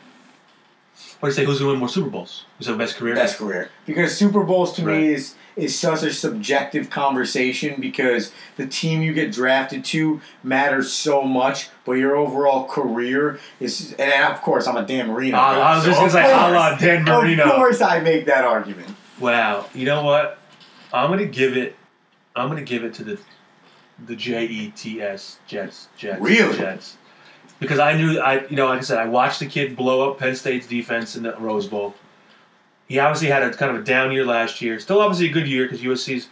[SPEAKER 5] Or do you say who's going to win more Super Bowls? Who's the best career?
[SPEAKER 4] best career. Because Super Bowls to
[SPEAKER 5] Right.
[SPEAKER 4] me is is such a subjective conversation because the team you get drafted to matters so much, but your overall career is and of course I'm a Dan Marino.
[SPEAKER 5] Ah, I was
[SPEAKER 4] so
[SPEAKER 5] just gonna say, a la Dan Marino.
[SPEAKER 4] Of course I make that argument.
[SPEAKER 5] Wow. You know what? I'm going to give it. I'm going to give it to the the J E T S Jets Jets
[SPEAKER 4] Really?
[SPEAKER 5] Jets because I knew I you know like I said I watched the kid blow up Penn State's defense in the Rose Bowl. He obviously had a kind of a down year last year. Still obviously a good year because USC's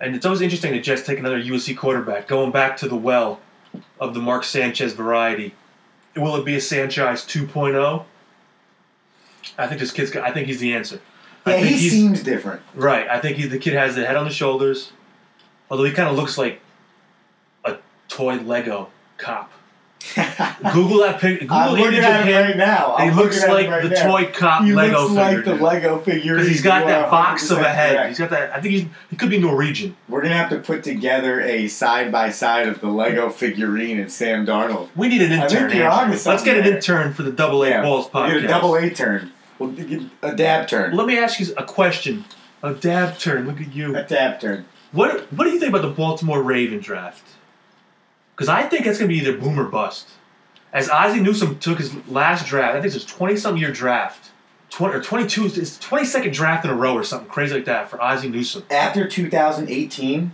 [SPEAKER 5] and it's always interesting to just take another USC quarterback going back to the well of the Mark Sanchez variety. Will it be a Sanchez 2.0? I think this kid's. I think he's the answer. I
[SPEAKER 4] Yeah,
[SPEAKER 5] think
[SPEAKER 4] he seems different.
[SPEAKER 5] Right. I think he, the kid has the head on the shoulders, although he kind of looks like toy Lego cop. Google that picture. Google
[SPEAKER 4] I'm looking
[SPEAKER 5] image
[SPEAKER 4] at him right now. I'm
[SPEAKER 5] he looks like
[SPEAKER 4] right
[SPEAKER 5] the
[SPEAKER 4] now.
[SPEAKER 5] toy cop
[SPEAKER 4] He
[SPEAKER 5] Lego
[SPEAKER 4] looks
[SPEAKER 5] figure.
[SPEAKER 4] like the Lego figure.
[SPEAKER 5] because he's got that box of a head.
[SPEAKER 4] Correct.
[SPEAKER 5] He's got that. I think he's, he could be Norwegian.
[SPEAKER 4] We're gonna have to put together a side by side of the Lego hmm. figurine and Sam Darnold.
[SPEAKER 5] We need an intern. Let's get an intern for the Double A
[SPEAKER 4] Yeah,
[SPEAKER 5] Balls podcast.
[SPEAKER 4] get a double A turn. We'll get a dab turn.
[SPEAKER 5] Let me ask you a question. A dab turn. Look at you.
[SPEAKER 4] A dab turn.
[SPEAKER 5] What What do you think about the Baltimore Raven draft? Because I think it's going to be either boom or bust. As Ozzie Newsome took his last draft, I think it's his twenty some year draft, twenty or twenty two, it's twenty second draft in a row or something crazy like that for Ozzie Newsome.
[SPEAKER 4] After 2018,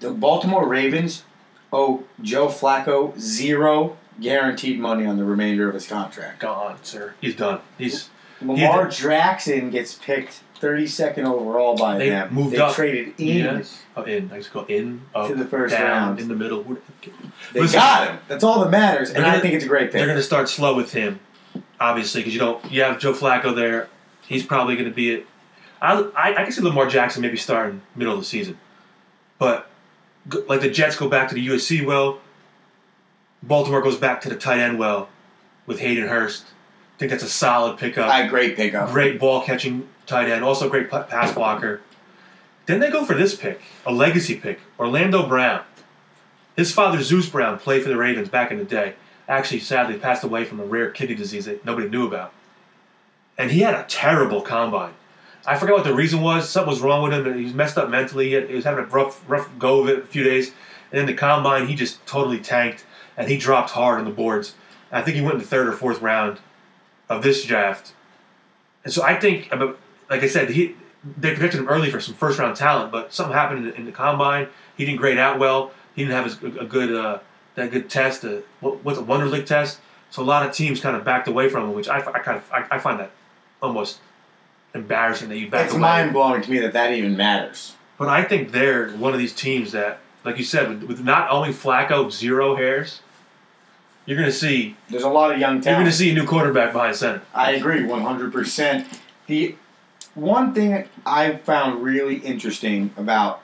[SPEAKER 4] the Baltimore Ravens owe Joe Flacco zero guaranteed money on the remainder of his contract.
[SPEAKER 5] Gone, sir. He's done. He's
[SPEAKER 4] Lamar Jackson gets picked 32nd overall by
[SPEAKER 5] They
[SPEAKER 4] them.
[SPEAKER 5] moved
[SPEAKER 4] they
[SPEAKER 5] up.
[SPEAKER 4] traded in.
[SPEAKER 5] yes. Oh, in. I to go in, up,
[SPEAKER 4] To the first
[SPEAKER 5] down,
[SPEAKER 4] round.
[SPEAKER 5] in the middle.
[SPEAKER 4] They
[SPEAKER 5] Listen,
[SPEAKER 4] got him. That's all that matters, and
[SPEAKER 5] They're
[SPEAKER 4] I
[SPEAKER 5] gonna-
[SPEAKER 4] think it's a great
[SPEAKER 5] They're going to start slow with him, obviously, because you don't. You have Joe Flacco there. He's probably going to be it. I, I I can see Lamar Jackson maybe starting middle of the season, but like the Jets go back to the USC well. Baltimore goes back to the tight end well, with Hayden Hurst. I think that's a solid pickup.
[SPEAKER 4] I great pickup.
[SPEAKER 5] Great ball catching tight end, also a great pass blocker. Then they go for this pick, a legacy pick, Orlando Brown. His father, Zeus Brown, played for the Ravens back in the day. Actually, sadly, passed away from a rare kidney disease that nobody knew about. And he had a terrible combine. I forgot what the reason was. Something was wrong with him. and He was messed up mentally. He, was having a rough, rough go of it a few days. And in the combine, he just totally tanked, and he dropped hard on the boards. I think he went in the third or fourth round of this draft. And so I think, about- like I said, he they projected him early for some first round talent, but something happened in the, in the combine. He didn't grade out well. He didn't have his, a good uh, that good test, uh, what, what's a Wonderlic test. So a lot of teams kind of backed away from him, which I, I kind of I, I find that almost embarrassing that you back
[SPEAKER 4] It's
[SPEAKER 5] away.
[SPEAKER 4] mind blowing to me that that even matters.
[SPEAKER 5] But I think they're one of these teams that, like you said, with, with not only Flacco zero hairs, you're going to see
[SPEAKER 4] There's a lot of young
[SPEAKER 5] you're going to see a new quarterback behind center.
[SPEAKER 4] I agree 100%. The one thing I found really interesting about,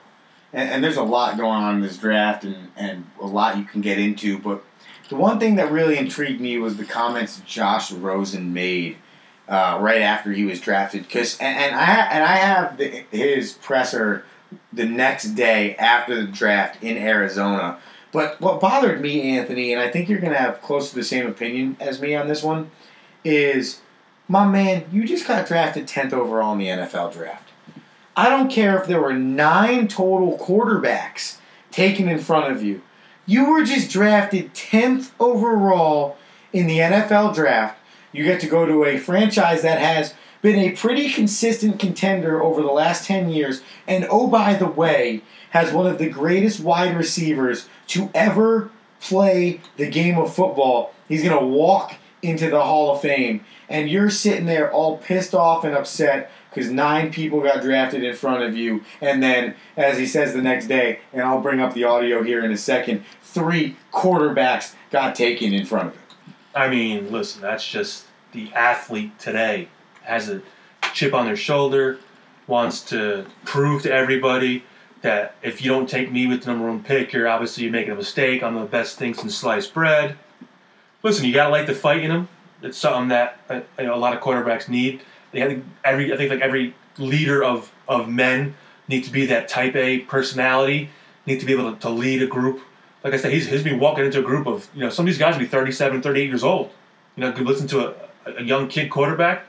[SPEAKER 4] and, and there's a lot going on in this draft and, and a lot you can get into, but the one thing that really intrigued me was the comments Josh Rosen made uh, right after he was drafted. Cause, and, and, I, and I have the, his presser the next day after the draft in Arizona. But what bothered me, Anthony, and I think you're going to have close to the same opinion as me on this one, is my man, you just got drafted 10th overall in the NFL draft. I don't care if there were nine total quarterbacks taken in front of you. You were just drafted 10th overall in the NFL draft. You get to go to a franchise that has been a pretty consistent contender over the last 10 years. And oh, by the way, has one of the greatest wide receivers to ever play the game of football. He's going to walk into the Hall of Fame. And you're sitting there all pissed off and upset because nine people got drafted in front of you. And then, as he says the next day, and I'll bring up the audio here in a second, three quarterbacks got taken in front of him.
[SPEAKER 5] I mean, listen, that's just the athlete today has a chip on their shoulder, wants to prove to everybody that if you don't take me with the number one pick, you're obviously making a mistake. I'm the best thing since sliced bread. Listen, you gotta like the fight in them. It's something that uh, you know, a lot of quarterbacks need. They have every I think like every leader of of men need to be that type A personality. Need to be able to, to lead a group. Like I said, he's he's been walking into a group of you know some of these guys will be 37, 38 years old. You know, could listen to a, a young kid quarterback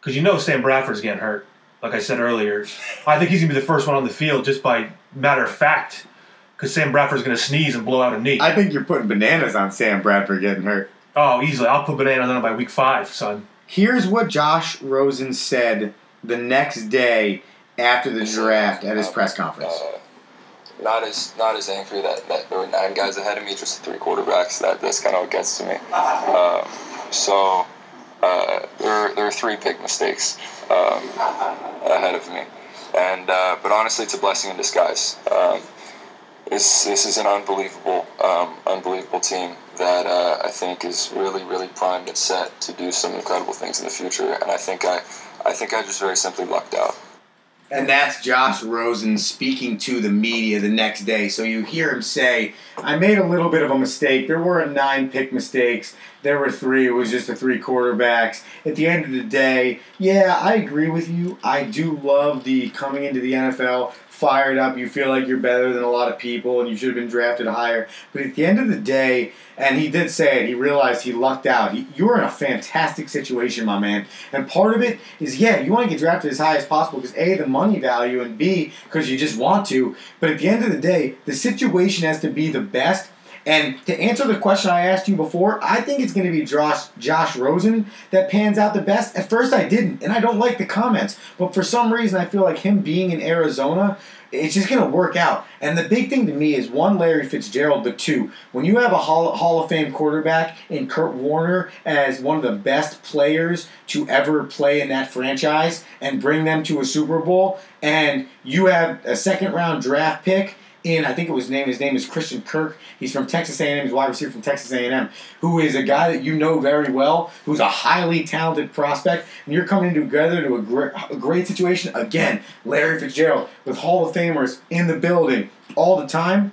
[SPEAKER 5] because you know Sam Bradford's getting hurt. Like I said earlier, I think he's gonna be the first one on the field just by matter of fact. Because Sam Bradford's gonna sneeze and blow out a knee.
[SPEAKER 4] I think you're putting bananas on Sam Bradford getting hurt.
[SPEAKER 5] oh, easily. I'll put bananas on it by week five, son.
[SPEAKER 4] Here's what Josh Rosen said the next day after the draft at his press conference.
[SPEAKER 6] Uh, not as not as angry that, that there were nine guys ahead of me, just three quarterbacks. That that's kind of what gets to me. Um, so uh, there there are three pick mistakes um, ahead of me, and uh, but honestly, it's a blessing in disguise. Um, this this is an unbelievable um, unbelievable team that uh, I think is really really primed and set to do some incredible things in the future, and I think I I think I just very simply lucked out.
[SPEAKER 4] And that's Josh Rosen speaking to the media the next day. So you hear him say, I made a little bit of a mistake. There were nine pick mistakes. There were three. It was just the three quarterbacks. At the end of the day, yeah, I agree with you. I do love the coming into the NFL fired up. You feel like you're better than a lot of people and you should have been drafted higher. But at the end of the day, and he did say it, he realized he lucked out. He, you're in a fantastic situation, my man. And part of it is, yeah, you want to get drafted as high as possible because A, the money value, and B, because you just want to. But at the end of the day, the situation has to be the best. And to answer the question I asked you before, I think it's going to be Josh, Josh Rosen that pans out the best. At first, I didn't, and I don't like the comments. But for some reason, I feel like him being in Arizona, it's just going to work out. And the big thing to me is one, Larry Fitzgerald, but two, when you have a Hall, Hall of Fame quarterback in Kurt Warner as one of the best players to ever play in that franchise and bring them to a Super Bowl, and you have a second round draft pick in I think it was name his name is Christian Kirk. He's from Texas A&M. He's wide receiver from Texas A&M, who is a guy that you know very well, who's a highly talented prospect, and you're coming together to a great, a great situation again. Larry Fitzgerald with Hall of Famers in the building all the time.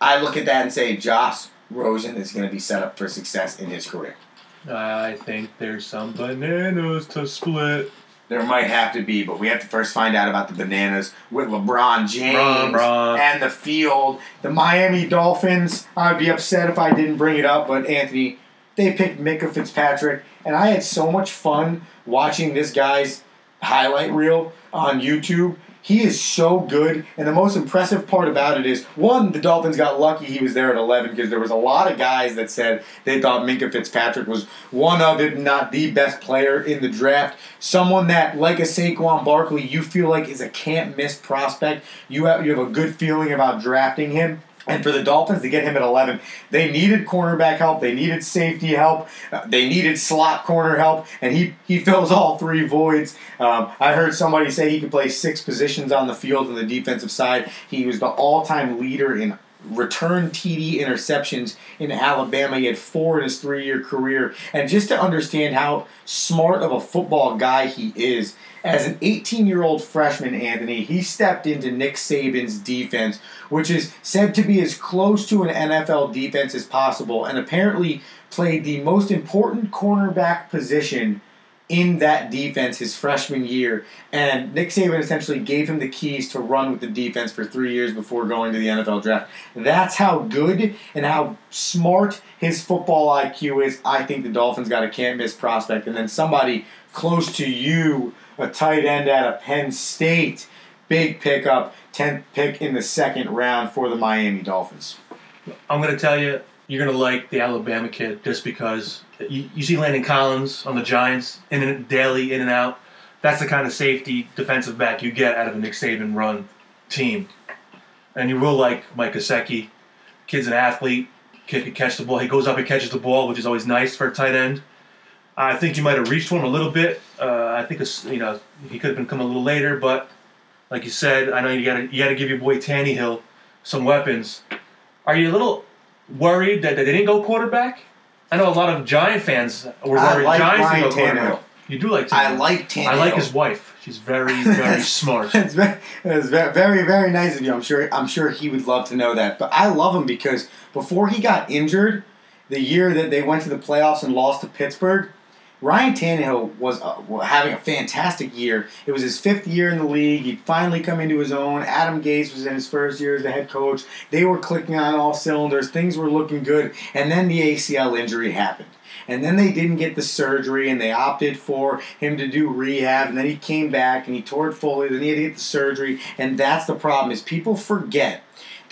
[SPEAKER 4] I look at that and say Josh Rosen is going to be set up for success in his career.
[SPEAKER 5] I think there's some bananas to split.
[SPEAKER 4] There might have to be, but we have to first find out about the bananas with LeBron James
[SPEAKER 5] Bron, Bron.
[SPEAKER 4] and the field. The Miami Dolphins, I'd be upset if I didn't bring it up, but Anthony, they picked Minkah Fitzpatrick, and I had so much fun watching this guy's highlight reel on YouTube. He is so good, and the most impressive part about it is one, the Dolphins got lucky he was there at 11 because there was a lot of guys that said they thought Minkah Fitzpatrick was one of, if not the best player in the draft. Someone that, like a Saquon Barkley, you feel like is a can't miss prospect. You have you have a good feeling about drafting him. And for the Dolphins to get him at 11, they needed cornerback help, they needed safety help, uh, they needed slot corner help, and he, he fills all three voids. Um, I heard somebody say he could play six positions on the field on the defensive side. He was the all time leader in return TD interceptions in Alabama. He had four in his three year career. And just to understand how smart of a football guy he is, as an 18 year old freshman, Anthony, he stepped into Nick Saban's defense, which is said to be as close to an NFL defense as possible, and apparently played the most important cornerback position in that defense his freshman year, and Nick Saban essentially gave him the keys to run with the defense for three years before going to the NFL draft. That's how good and how smart his football IQ is. I think the Dolphins got a can't miss prospect, and then somebody close to you, a tight end out of Penn State, big pickup, 10th pick in the second round for the Miami Dolphins.
[SPEAKER 5] I'm going to tell you, you're going to like the Alabama kid just because you, you see Landon Collins on the Giants in and daily in and out. That's the kind of safety defensive back you get out of a Nick Saban run team. And you will like Mike Gesicki. Kid's an athlete. Kid can catch the ball. He goes up and catches the ball, which is always nice for a tight end. I think you might have reached for him a little bit. Uh, I think you know he could have been coming a little later, but like you said, I know you got to you got to give your boy Tannehill some weapons. Are you a little worried that, that they didn't go quarterback? I know a lot of Giant fans were
[SPEAKER 4] I
[SPEAKER 5] worried
[SPEAKER 4] like
[SPEAKER 5] Giants
[SPEAKER 4] Ryan
[SPEAKER 5] didn't go
[SPEAKER 4] Tannehill.
[SPEAKER 5] quarterback. You do like Tannehill.
[SPEAKER 4] I like Tannehill.
[SPEAKER 5] I like his wife. She's very very smart.
[SPEAKER 4] it's very, it's very, very nice of you. I'm sure. I'm sure he would love to know that. But I love him because before he got injured, the year that they went to the playoffs and lost to Pittsburgh, Ryan Tannehill was uh, having a fantastic year. It was his fifth year in the league. He'd finally come into his own. Adam Gase was in his first year as the head coach. They were clicking on all cylinders. Things were looking good. And then the ACL injury happened. And then they didn't get the surgery, and they opted for him to do rehab. And then he came back and he tore it fully. Then he had to get the surgery, and that's the problem: is people forget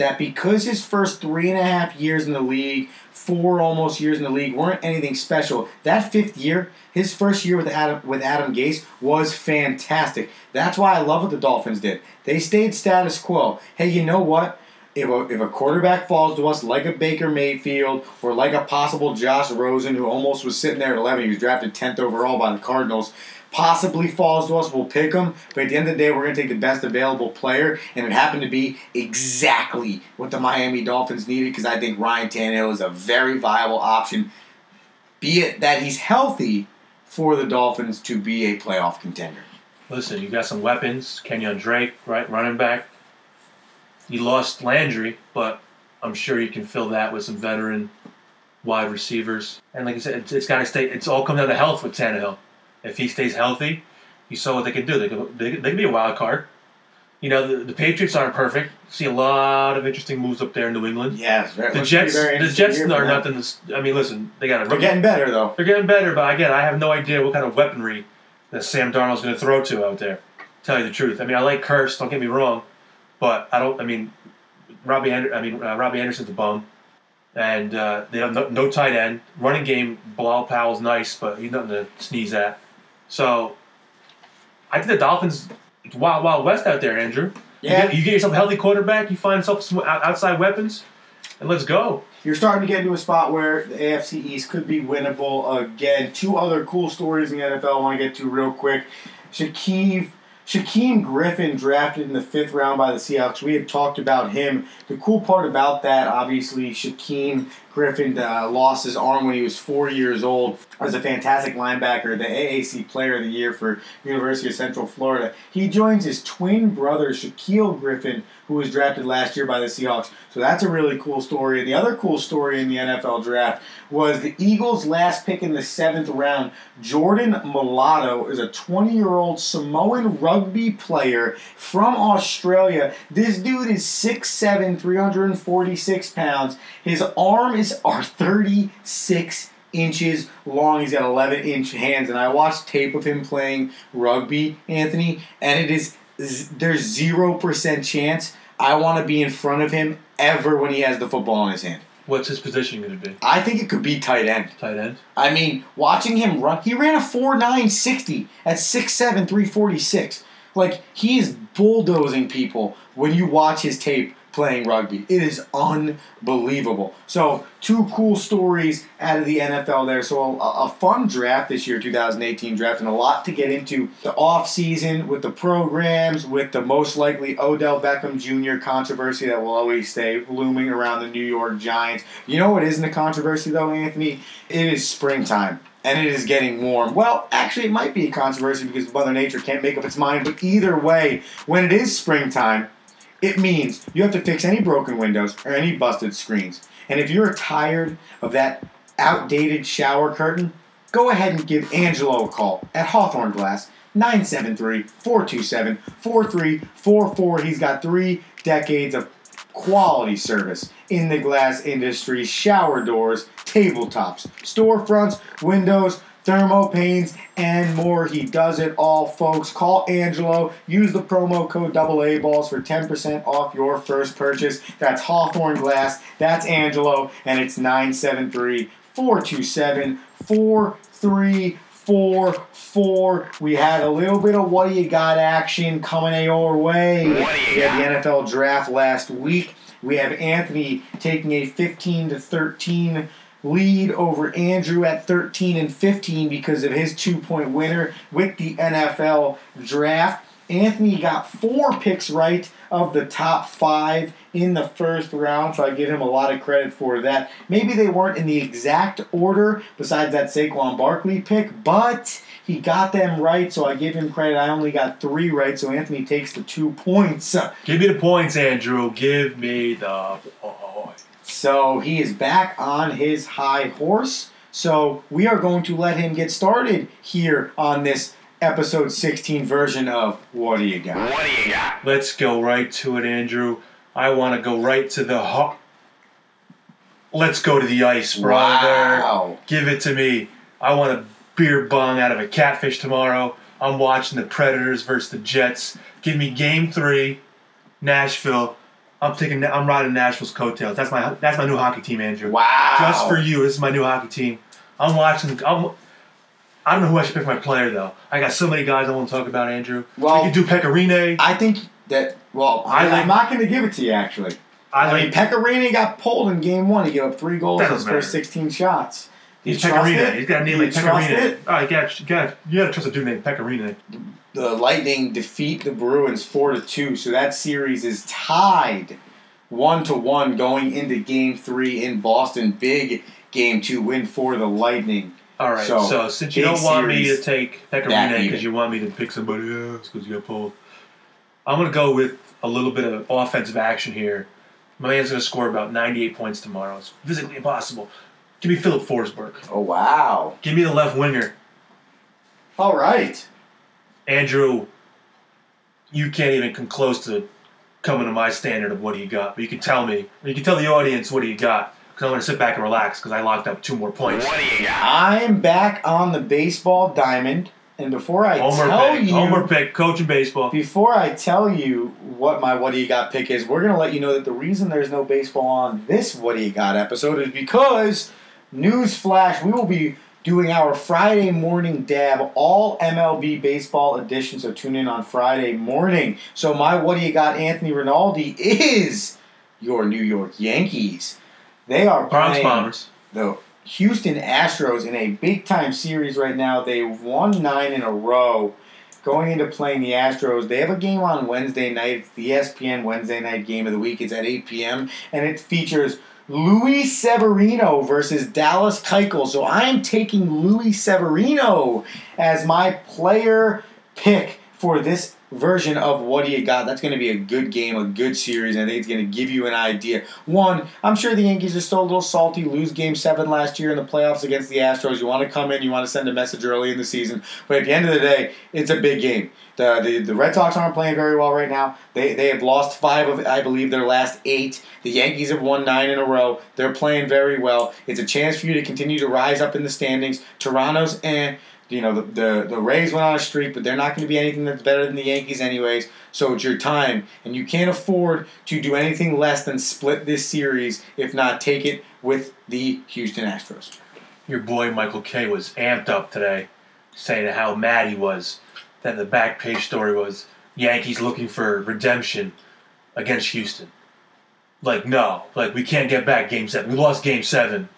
[SPEAKER 4] that because his first three and a half years in the league, four almost years in the league, weren't anything special. That fifth year, his first year with Adam with Adam Gase was fantastic. That's why I love what the Dolphins did. They stayed status quo. Hey, you know what? If a, if a quarterback falls to us like a Baker Mayfield or like a possible Josh Rosen, who almost was sitting there at 11, he was drafted 10th overall by the Cardinals, possibly falls to us, we'll pick him. But at the end of the day, we're going to take the best available player, and it happened to be exactly what the Miami Dolphins needed because I think Ryan Tannehill is a very viable option, be it that he's healthy for the Dolphins to be a playoff contender.
[SPEAKER 5] Listen, you got some weapons. Kenyan Drake, right, running back. You lost Landry, but I'm sure you can fill that with some veteran wide receivers. And like I said, it's, it's got to stay. It's all come down to health with Tannehill. If he stays healthy, you saw what they can do. They could, they, they can be a wild card. You know, the, the Patriots aren't perfect. See a lot of interesting moves up there in New England.
[SPEAKER 4] Yes,
[SPEAKER 5] The Jets, the Jets are nothing. To, I mean, listen, they got
[SPEAKER 4] They're getting better though.
[SPEAKER 5] they're getting better, but again, I have no idea what kind of weaponry that Sam Darnold's going to throw to out there. Tell you the truth. I mean, I like Kearse. Don't get me wrong, but I don't. I mean, Robbie. Ander- I mean, uh, Robbie Anderson's a bum, and uh, they have no, no tight end. Running game. Bilal Powell's nice, but he's nothing to sneeze at. So, I think the Dolphins. Wild, wild west out there, Andrew. You
[SPEAKER 4] Yeah.
[SPEAKER 5] get, you get yourself a healthy quarterback. You find yourself some outside weapons, and let's go.
[SPEAKER 4] You're starting to get into a spot where the AFC East could be winnable again. Two other cool stories in the NFL I want to get to real quick. Shaquille, Shaquem Griffin drafted in the fifth round by the Seahawks. We had talked about him. The cool part about that, obviously, Shaquem Griffin uh, lost his arm when he was four years old. Was a fantastic linebacker, the AAC Player of the Year for University of Central Florida. He joins his twin brother Shaquill Griffin, who was drafted last year by the Seahawks. So that's a really cool story. And the other cool story in the NFL draft was the Eagles' last pick in the seventh round. Jordan Mailata is a 20 year old Samoan rugby player from Australia. This dude is 6'7, 346 pounds. His arm are 36 inches long. He's got 11 inch hands. And I watched tape of him playing rugby, Anthony, and it is there's zero percent chance I want to be in front of him ever when he has the football in his hand.
[SPEAKER 5] What's his position going to be?
[SPEAKER 4] I think it could be tight end.
[SPEAKER 5] Tight end.
[SPEAKER 4] I mean, watching him run, he ran a 4.960 at 6'7, 346. Like, he is bulldozing people when you watch his tape playing rugby. It is unbelievable. So, two cool stories out of the NFL there. So, a, a fun draft this year, 2018 draft, and a lot to get into the offseason with the programs, with the most likely Odell Beckham Jr. controversy that will always stay looming around the New York Giants. You know what isn't a controversy, though, Anthony? It is springtime. And it is getting warm. Well, actually, it might be a controversy because Mother Nature can't make up its mind. But either way, when it is springtime, it means you have to fix any broken windows or any busted screens. And if you're tired of that outdated shower curtain, go ahead and give Angelo a call at Hawthorne Glass, 973-427-4344. He's got three decades of quality service in the glass industry, shower doors, tabletops, storefronts, windows, thermopanes, and more. He does it all, folks. Call Angelo. Use the promo code double A Balls for 10% off your first purchase. That's Hawthorne Glass. That's Angelo, and it's 973 427 4344. We had a little bit of what do you got action coming your way.
[SPEAKER 2] What do you
[SPEAKER 4] we had the NFL draft last week. We have Anthony taking a 15 to 13 lead over Andrew at 13 and 15 because of his two point winner with the NFL draft. Anthony got four picks right of the top five in the first round, so I give him a lot of credit for that. Maybe they weren't in the exact order, besides that Saquon Barkley pick, but he got them right, so I give him credit. I only got three right, so Anthony takes the two points.
[SPEAKER 5] Give me the points, Andrew. Give me the points.
[SPEAKER 4] So he is back on his high horse. So we are going to let him get started here on this episode 16 version of What Do You Got?
[SPEAKER 2] What do you got?
[SPEAKER 5] Let's go right to it, Andrew. I want to go right to the ho- Let's go to the ice, brother.
[SPEAKER 4] Wow.
[SPEAKER 5] Give it to me. I want a beer bong out of a catfish tomorrow. I'm watching the Predators versus the Jets. Give me Game Three, Nashville. I'm taking. I'm riding Nashville's coattails. That's my. That's my new hockey team, Andrew.
[SPEAKER 4] Wow.
[SPEAKER 5] Just for you. This is my new hockey team. I'm watching. I'm, I don't know who I should pick for my player though. I got so many guys I want to talk about, Andrew.
[SPEAKER 4] Well-
[SPEAKER 5] we could do Pekka Rinne.
[SPEAKER 4] I think that, well,
[SPEAKER 5] I like-
[SPEAKER 4] am not going to give it to you, actually.
[SPEAKER 5] I
[SPEAKER 4] I, mean,
[SPEAKER 5] like
[SPEAKER 4] Pekka Rinne got pulled in game one. He gave up three goals in his
[SPEAKER 5] doesn't
[SPEAKER 4] first 16 shots. You
[SPEAKER 5] He's
[SPEAKER 4] trust
[SPEAKER 5] He's got a name
[SPEAKER 4] You
[SPEAKER 5] like
[SPEAKER 4] trust
[SPEAKER 5] Pekka Rinne.
[SPEAKER 4] it?
[SPEAKER 5] Oh, you got, you got, you got to trust a dude named Pekka Rinne.
[SPEAKER 4] The Lightning defeat the Bruins 4 to 2, so that series is tied 1 to 1 going into game three in Boston. Big game two win for the Lightning.
[SPEAKER 5] All right.
[SPEAKER 4] So,
[SPEAKER 5] So, since you don't want me to take
[SPEAKER 4] that
[SPEAKER 5] Pekka Rinne
[SPEAKER 4] even.
[SPEAKER 5] because you want me to pick somebody else because you got pulled, I'm gonna go with a little bit of offensive action here. My man's gonna score about 98 points tomorrow. It's physically impossible. Give me Filip Forsberg.
[SPEAKER 4] Oh, wow.
[SPEAKER 5] Give me the left winger.
[SPEAKER 4] All right.
[SPEAKER 5] Andrew, you can't even come close to coming to my standard of what do you got. But you can tell me, you can tell the audience what do you got. Because I'm going to sit back and relax because I locked up two more points.
[SPEAKER 2] What do you got?
[SPEAKER 4] I'm back on the baseball diamond, and before I
[SPEAKER 5] Homer
[SPEAKER 4] tell
[SPEAKER 5] pick,
[SPEAKER 4] you,
[SPEAKER 5] Homer pick, coach coaching baseball.
[SPEAKER 4] before I tell you what my what do you got pick is, we're gonna let you know that the reason there's no baseball on this what do you got episode is because newsflash, we will be doing our Friday morning dab all MLB baseball edition. So tune in on Friday morning. So my what do you got, Anthony Rinaldi is your New York Yankees. They are playing
[SPEAKER 5] Bombers.
[SPEAKER 4] the Houston Astros in a big time series right now. They won nine in a row going into playing the Astros. They have a game on Wednesday night. It's the ESPN Wednesday night game of the week. It's at 8 p.m. and it features Luis Severino versus Dallas Keuchel. So I'm taking Luis Severino as my player pick for this version of what do you got. That's going to be a good game, a good series. and I think it's going to give you an idea. One, I'm sure the Yankees are still a little salty. Lose Game Seven last year in the playoffs against the Astros. You want to come in, you want to send a message early in the season, but at the end of the day, it's a big game. The, the, the Red Sox aren't playing very well right now. They, they have lost five of, I believe, their last eight. The Yankees have won nine in a row. They're playing very well. It's a chance for you to continue to rise up in the standings. Toronto's eh. You know, the, the, the Rays went on a streak, but they're not going to be anything that's better than the Yankees, anyways. So it's your time, and you can't afford to do anything less than split this series, if not take it with the Houston Astros.
[SPEAKER 5] Your boy Michael Kay was amped up today, saying how mad he was that the back page story was Yankees looking for redemption against Houston. Like, no, like we can't get back game seven. We lost game seven.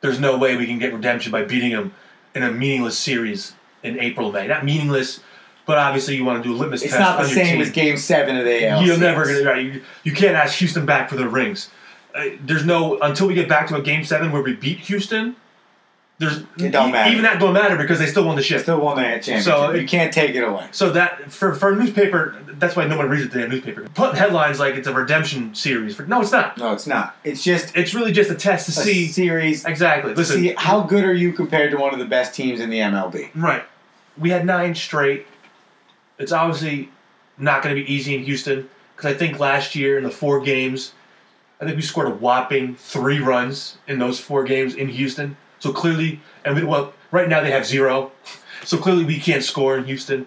[SPEAKER 5] There's no way we can get redemption by beating them in a meaningless series in April, May. Not meaningless, but obviously you want to do a litmus
[SPEAKER 4] It's
[SPEAKER 5] test.
[SPEAKER 4] not the same
[SPEAKER 5] team.
[SPEAKER 4] as Game Seven of the ALCS.
[SPEAKER 5] You're never gonna. Right, you, you can't ask Houston back for their rings. Uh, there's no until we get back to a game seven where we beat Houston. There's
[SPEAKER 4] It don't matter.
[SPEAKER 5] even that don't matter because they still won the shit.
[SPEAKER 4] They still won that championship.
[SPEAKER 5] So
[SPEAKER 4] you can't take it away.
[SPEAKER 5] So that for for a newspaper, that's why no one reads the damn newspaper. Put headlines like it's a redemption series. For, no, it's not.
[SPEAKER 4] No, it's not. It's just
[SPEAKER 5] It's really just a test to
[SPEAKER 4] a
[SPEAKER 5] see
[SPEAKER 4] series.
[SPEAKER 5] exactly. Listen,
[SPEAKER 4] See how good are you compared to one of the best teams in the MLB?
[SPEAKER 5] right? We had nine straight. It's obviously not going to be easy in Houston because I think last year in the four games, I think we scored a whopping three runs in those four games in Houston. So clearly, and we, well, right now they have zero. So clearly we can't score in Houston,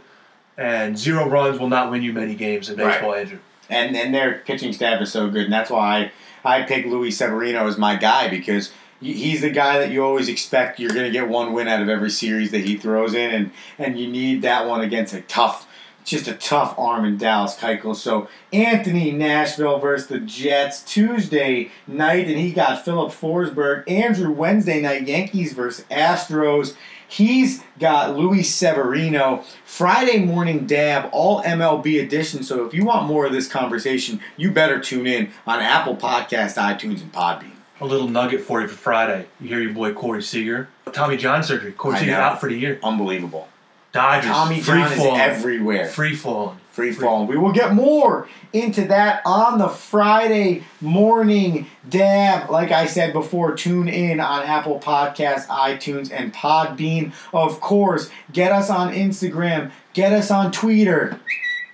[SPEAKER 5] and zero runs will not win you many games in
[SPEAKER 4] Right.
[SPEAKER 5] baseball, Andrew.
[SPEAKER 4] and and their pitching staff is so good, and that's why I, I pick Luis Severino as my guy because he's the guy that you always expect you're going to get one win out of every series that he throws in, and and you need that one against a tough, just a tough arm in Dallas Keuchel. So Anthony Nashville versus the Jets Tuesday night, and he got Filip Forsberg. Andrew Wednesday night Yankees versus Astros. He's got Luis Severino. Friday morning dab, all MLB edition. So if you want more of this conversation, you better tune in on Apple Podcast, iTunes, and Podbean.
[SPEAKER 5] A little nugget for you for Friday. You hear your boy Corey Seager. Tommy John surgery. Corey
[SPEAKER 4] I
[SPEAKER 5] Seager
[SPEAKER 4] know.
[SPEAKER 5] out for the year.
[SPEAKER 4] Unbelievable.
[SPEAKER 5] Dodgers.
[SPEAKER 4] Tommy
[SPEAKER 5] free
[SPEAKER 4] John is everywhere.
[SPEAKER 5] Free falling.
[SPEAKER 4] Free falling. We will get more into that on the Friday morning dab. Like I said before, tune in on Apple Podcasts, iTunes, and Podbean. Of course, get us on Instagram, get us on Twitter.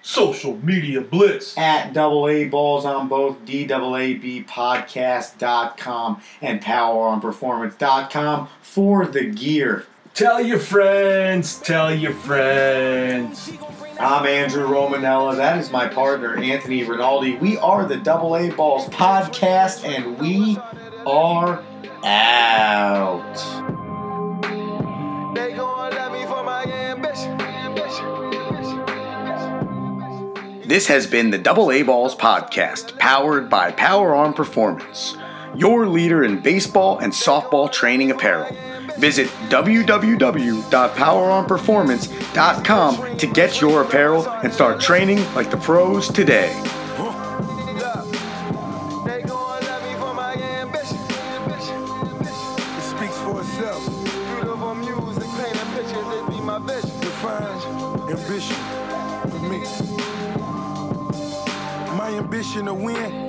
[SPEAKER 5] Social media blitz.
[SPEAKER 4] at double A balls on both DAABpodcast.com and poweronperformance.com for the gear.
[SPEAKER 5] Tell your friends. Tell your friends.
[SPEAKER 4] I'm Andrew Romanella. That is my partner, Anthony Rinaldi. We are the Double A Balls Podcast, and we are out.
[SPEAKER 1] They gon' love me for my ambition.
[SPEAKER 2] This has been the Double A Balls podcast, powered by Power On Performance, your leader in baseball and softball training apparel. Visit www.poweronperformance.com to get your apparel and start training like the pros today.
[SPEAKER 1] Ambition.
[SPEAKER 7] To win,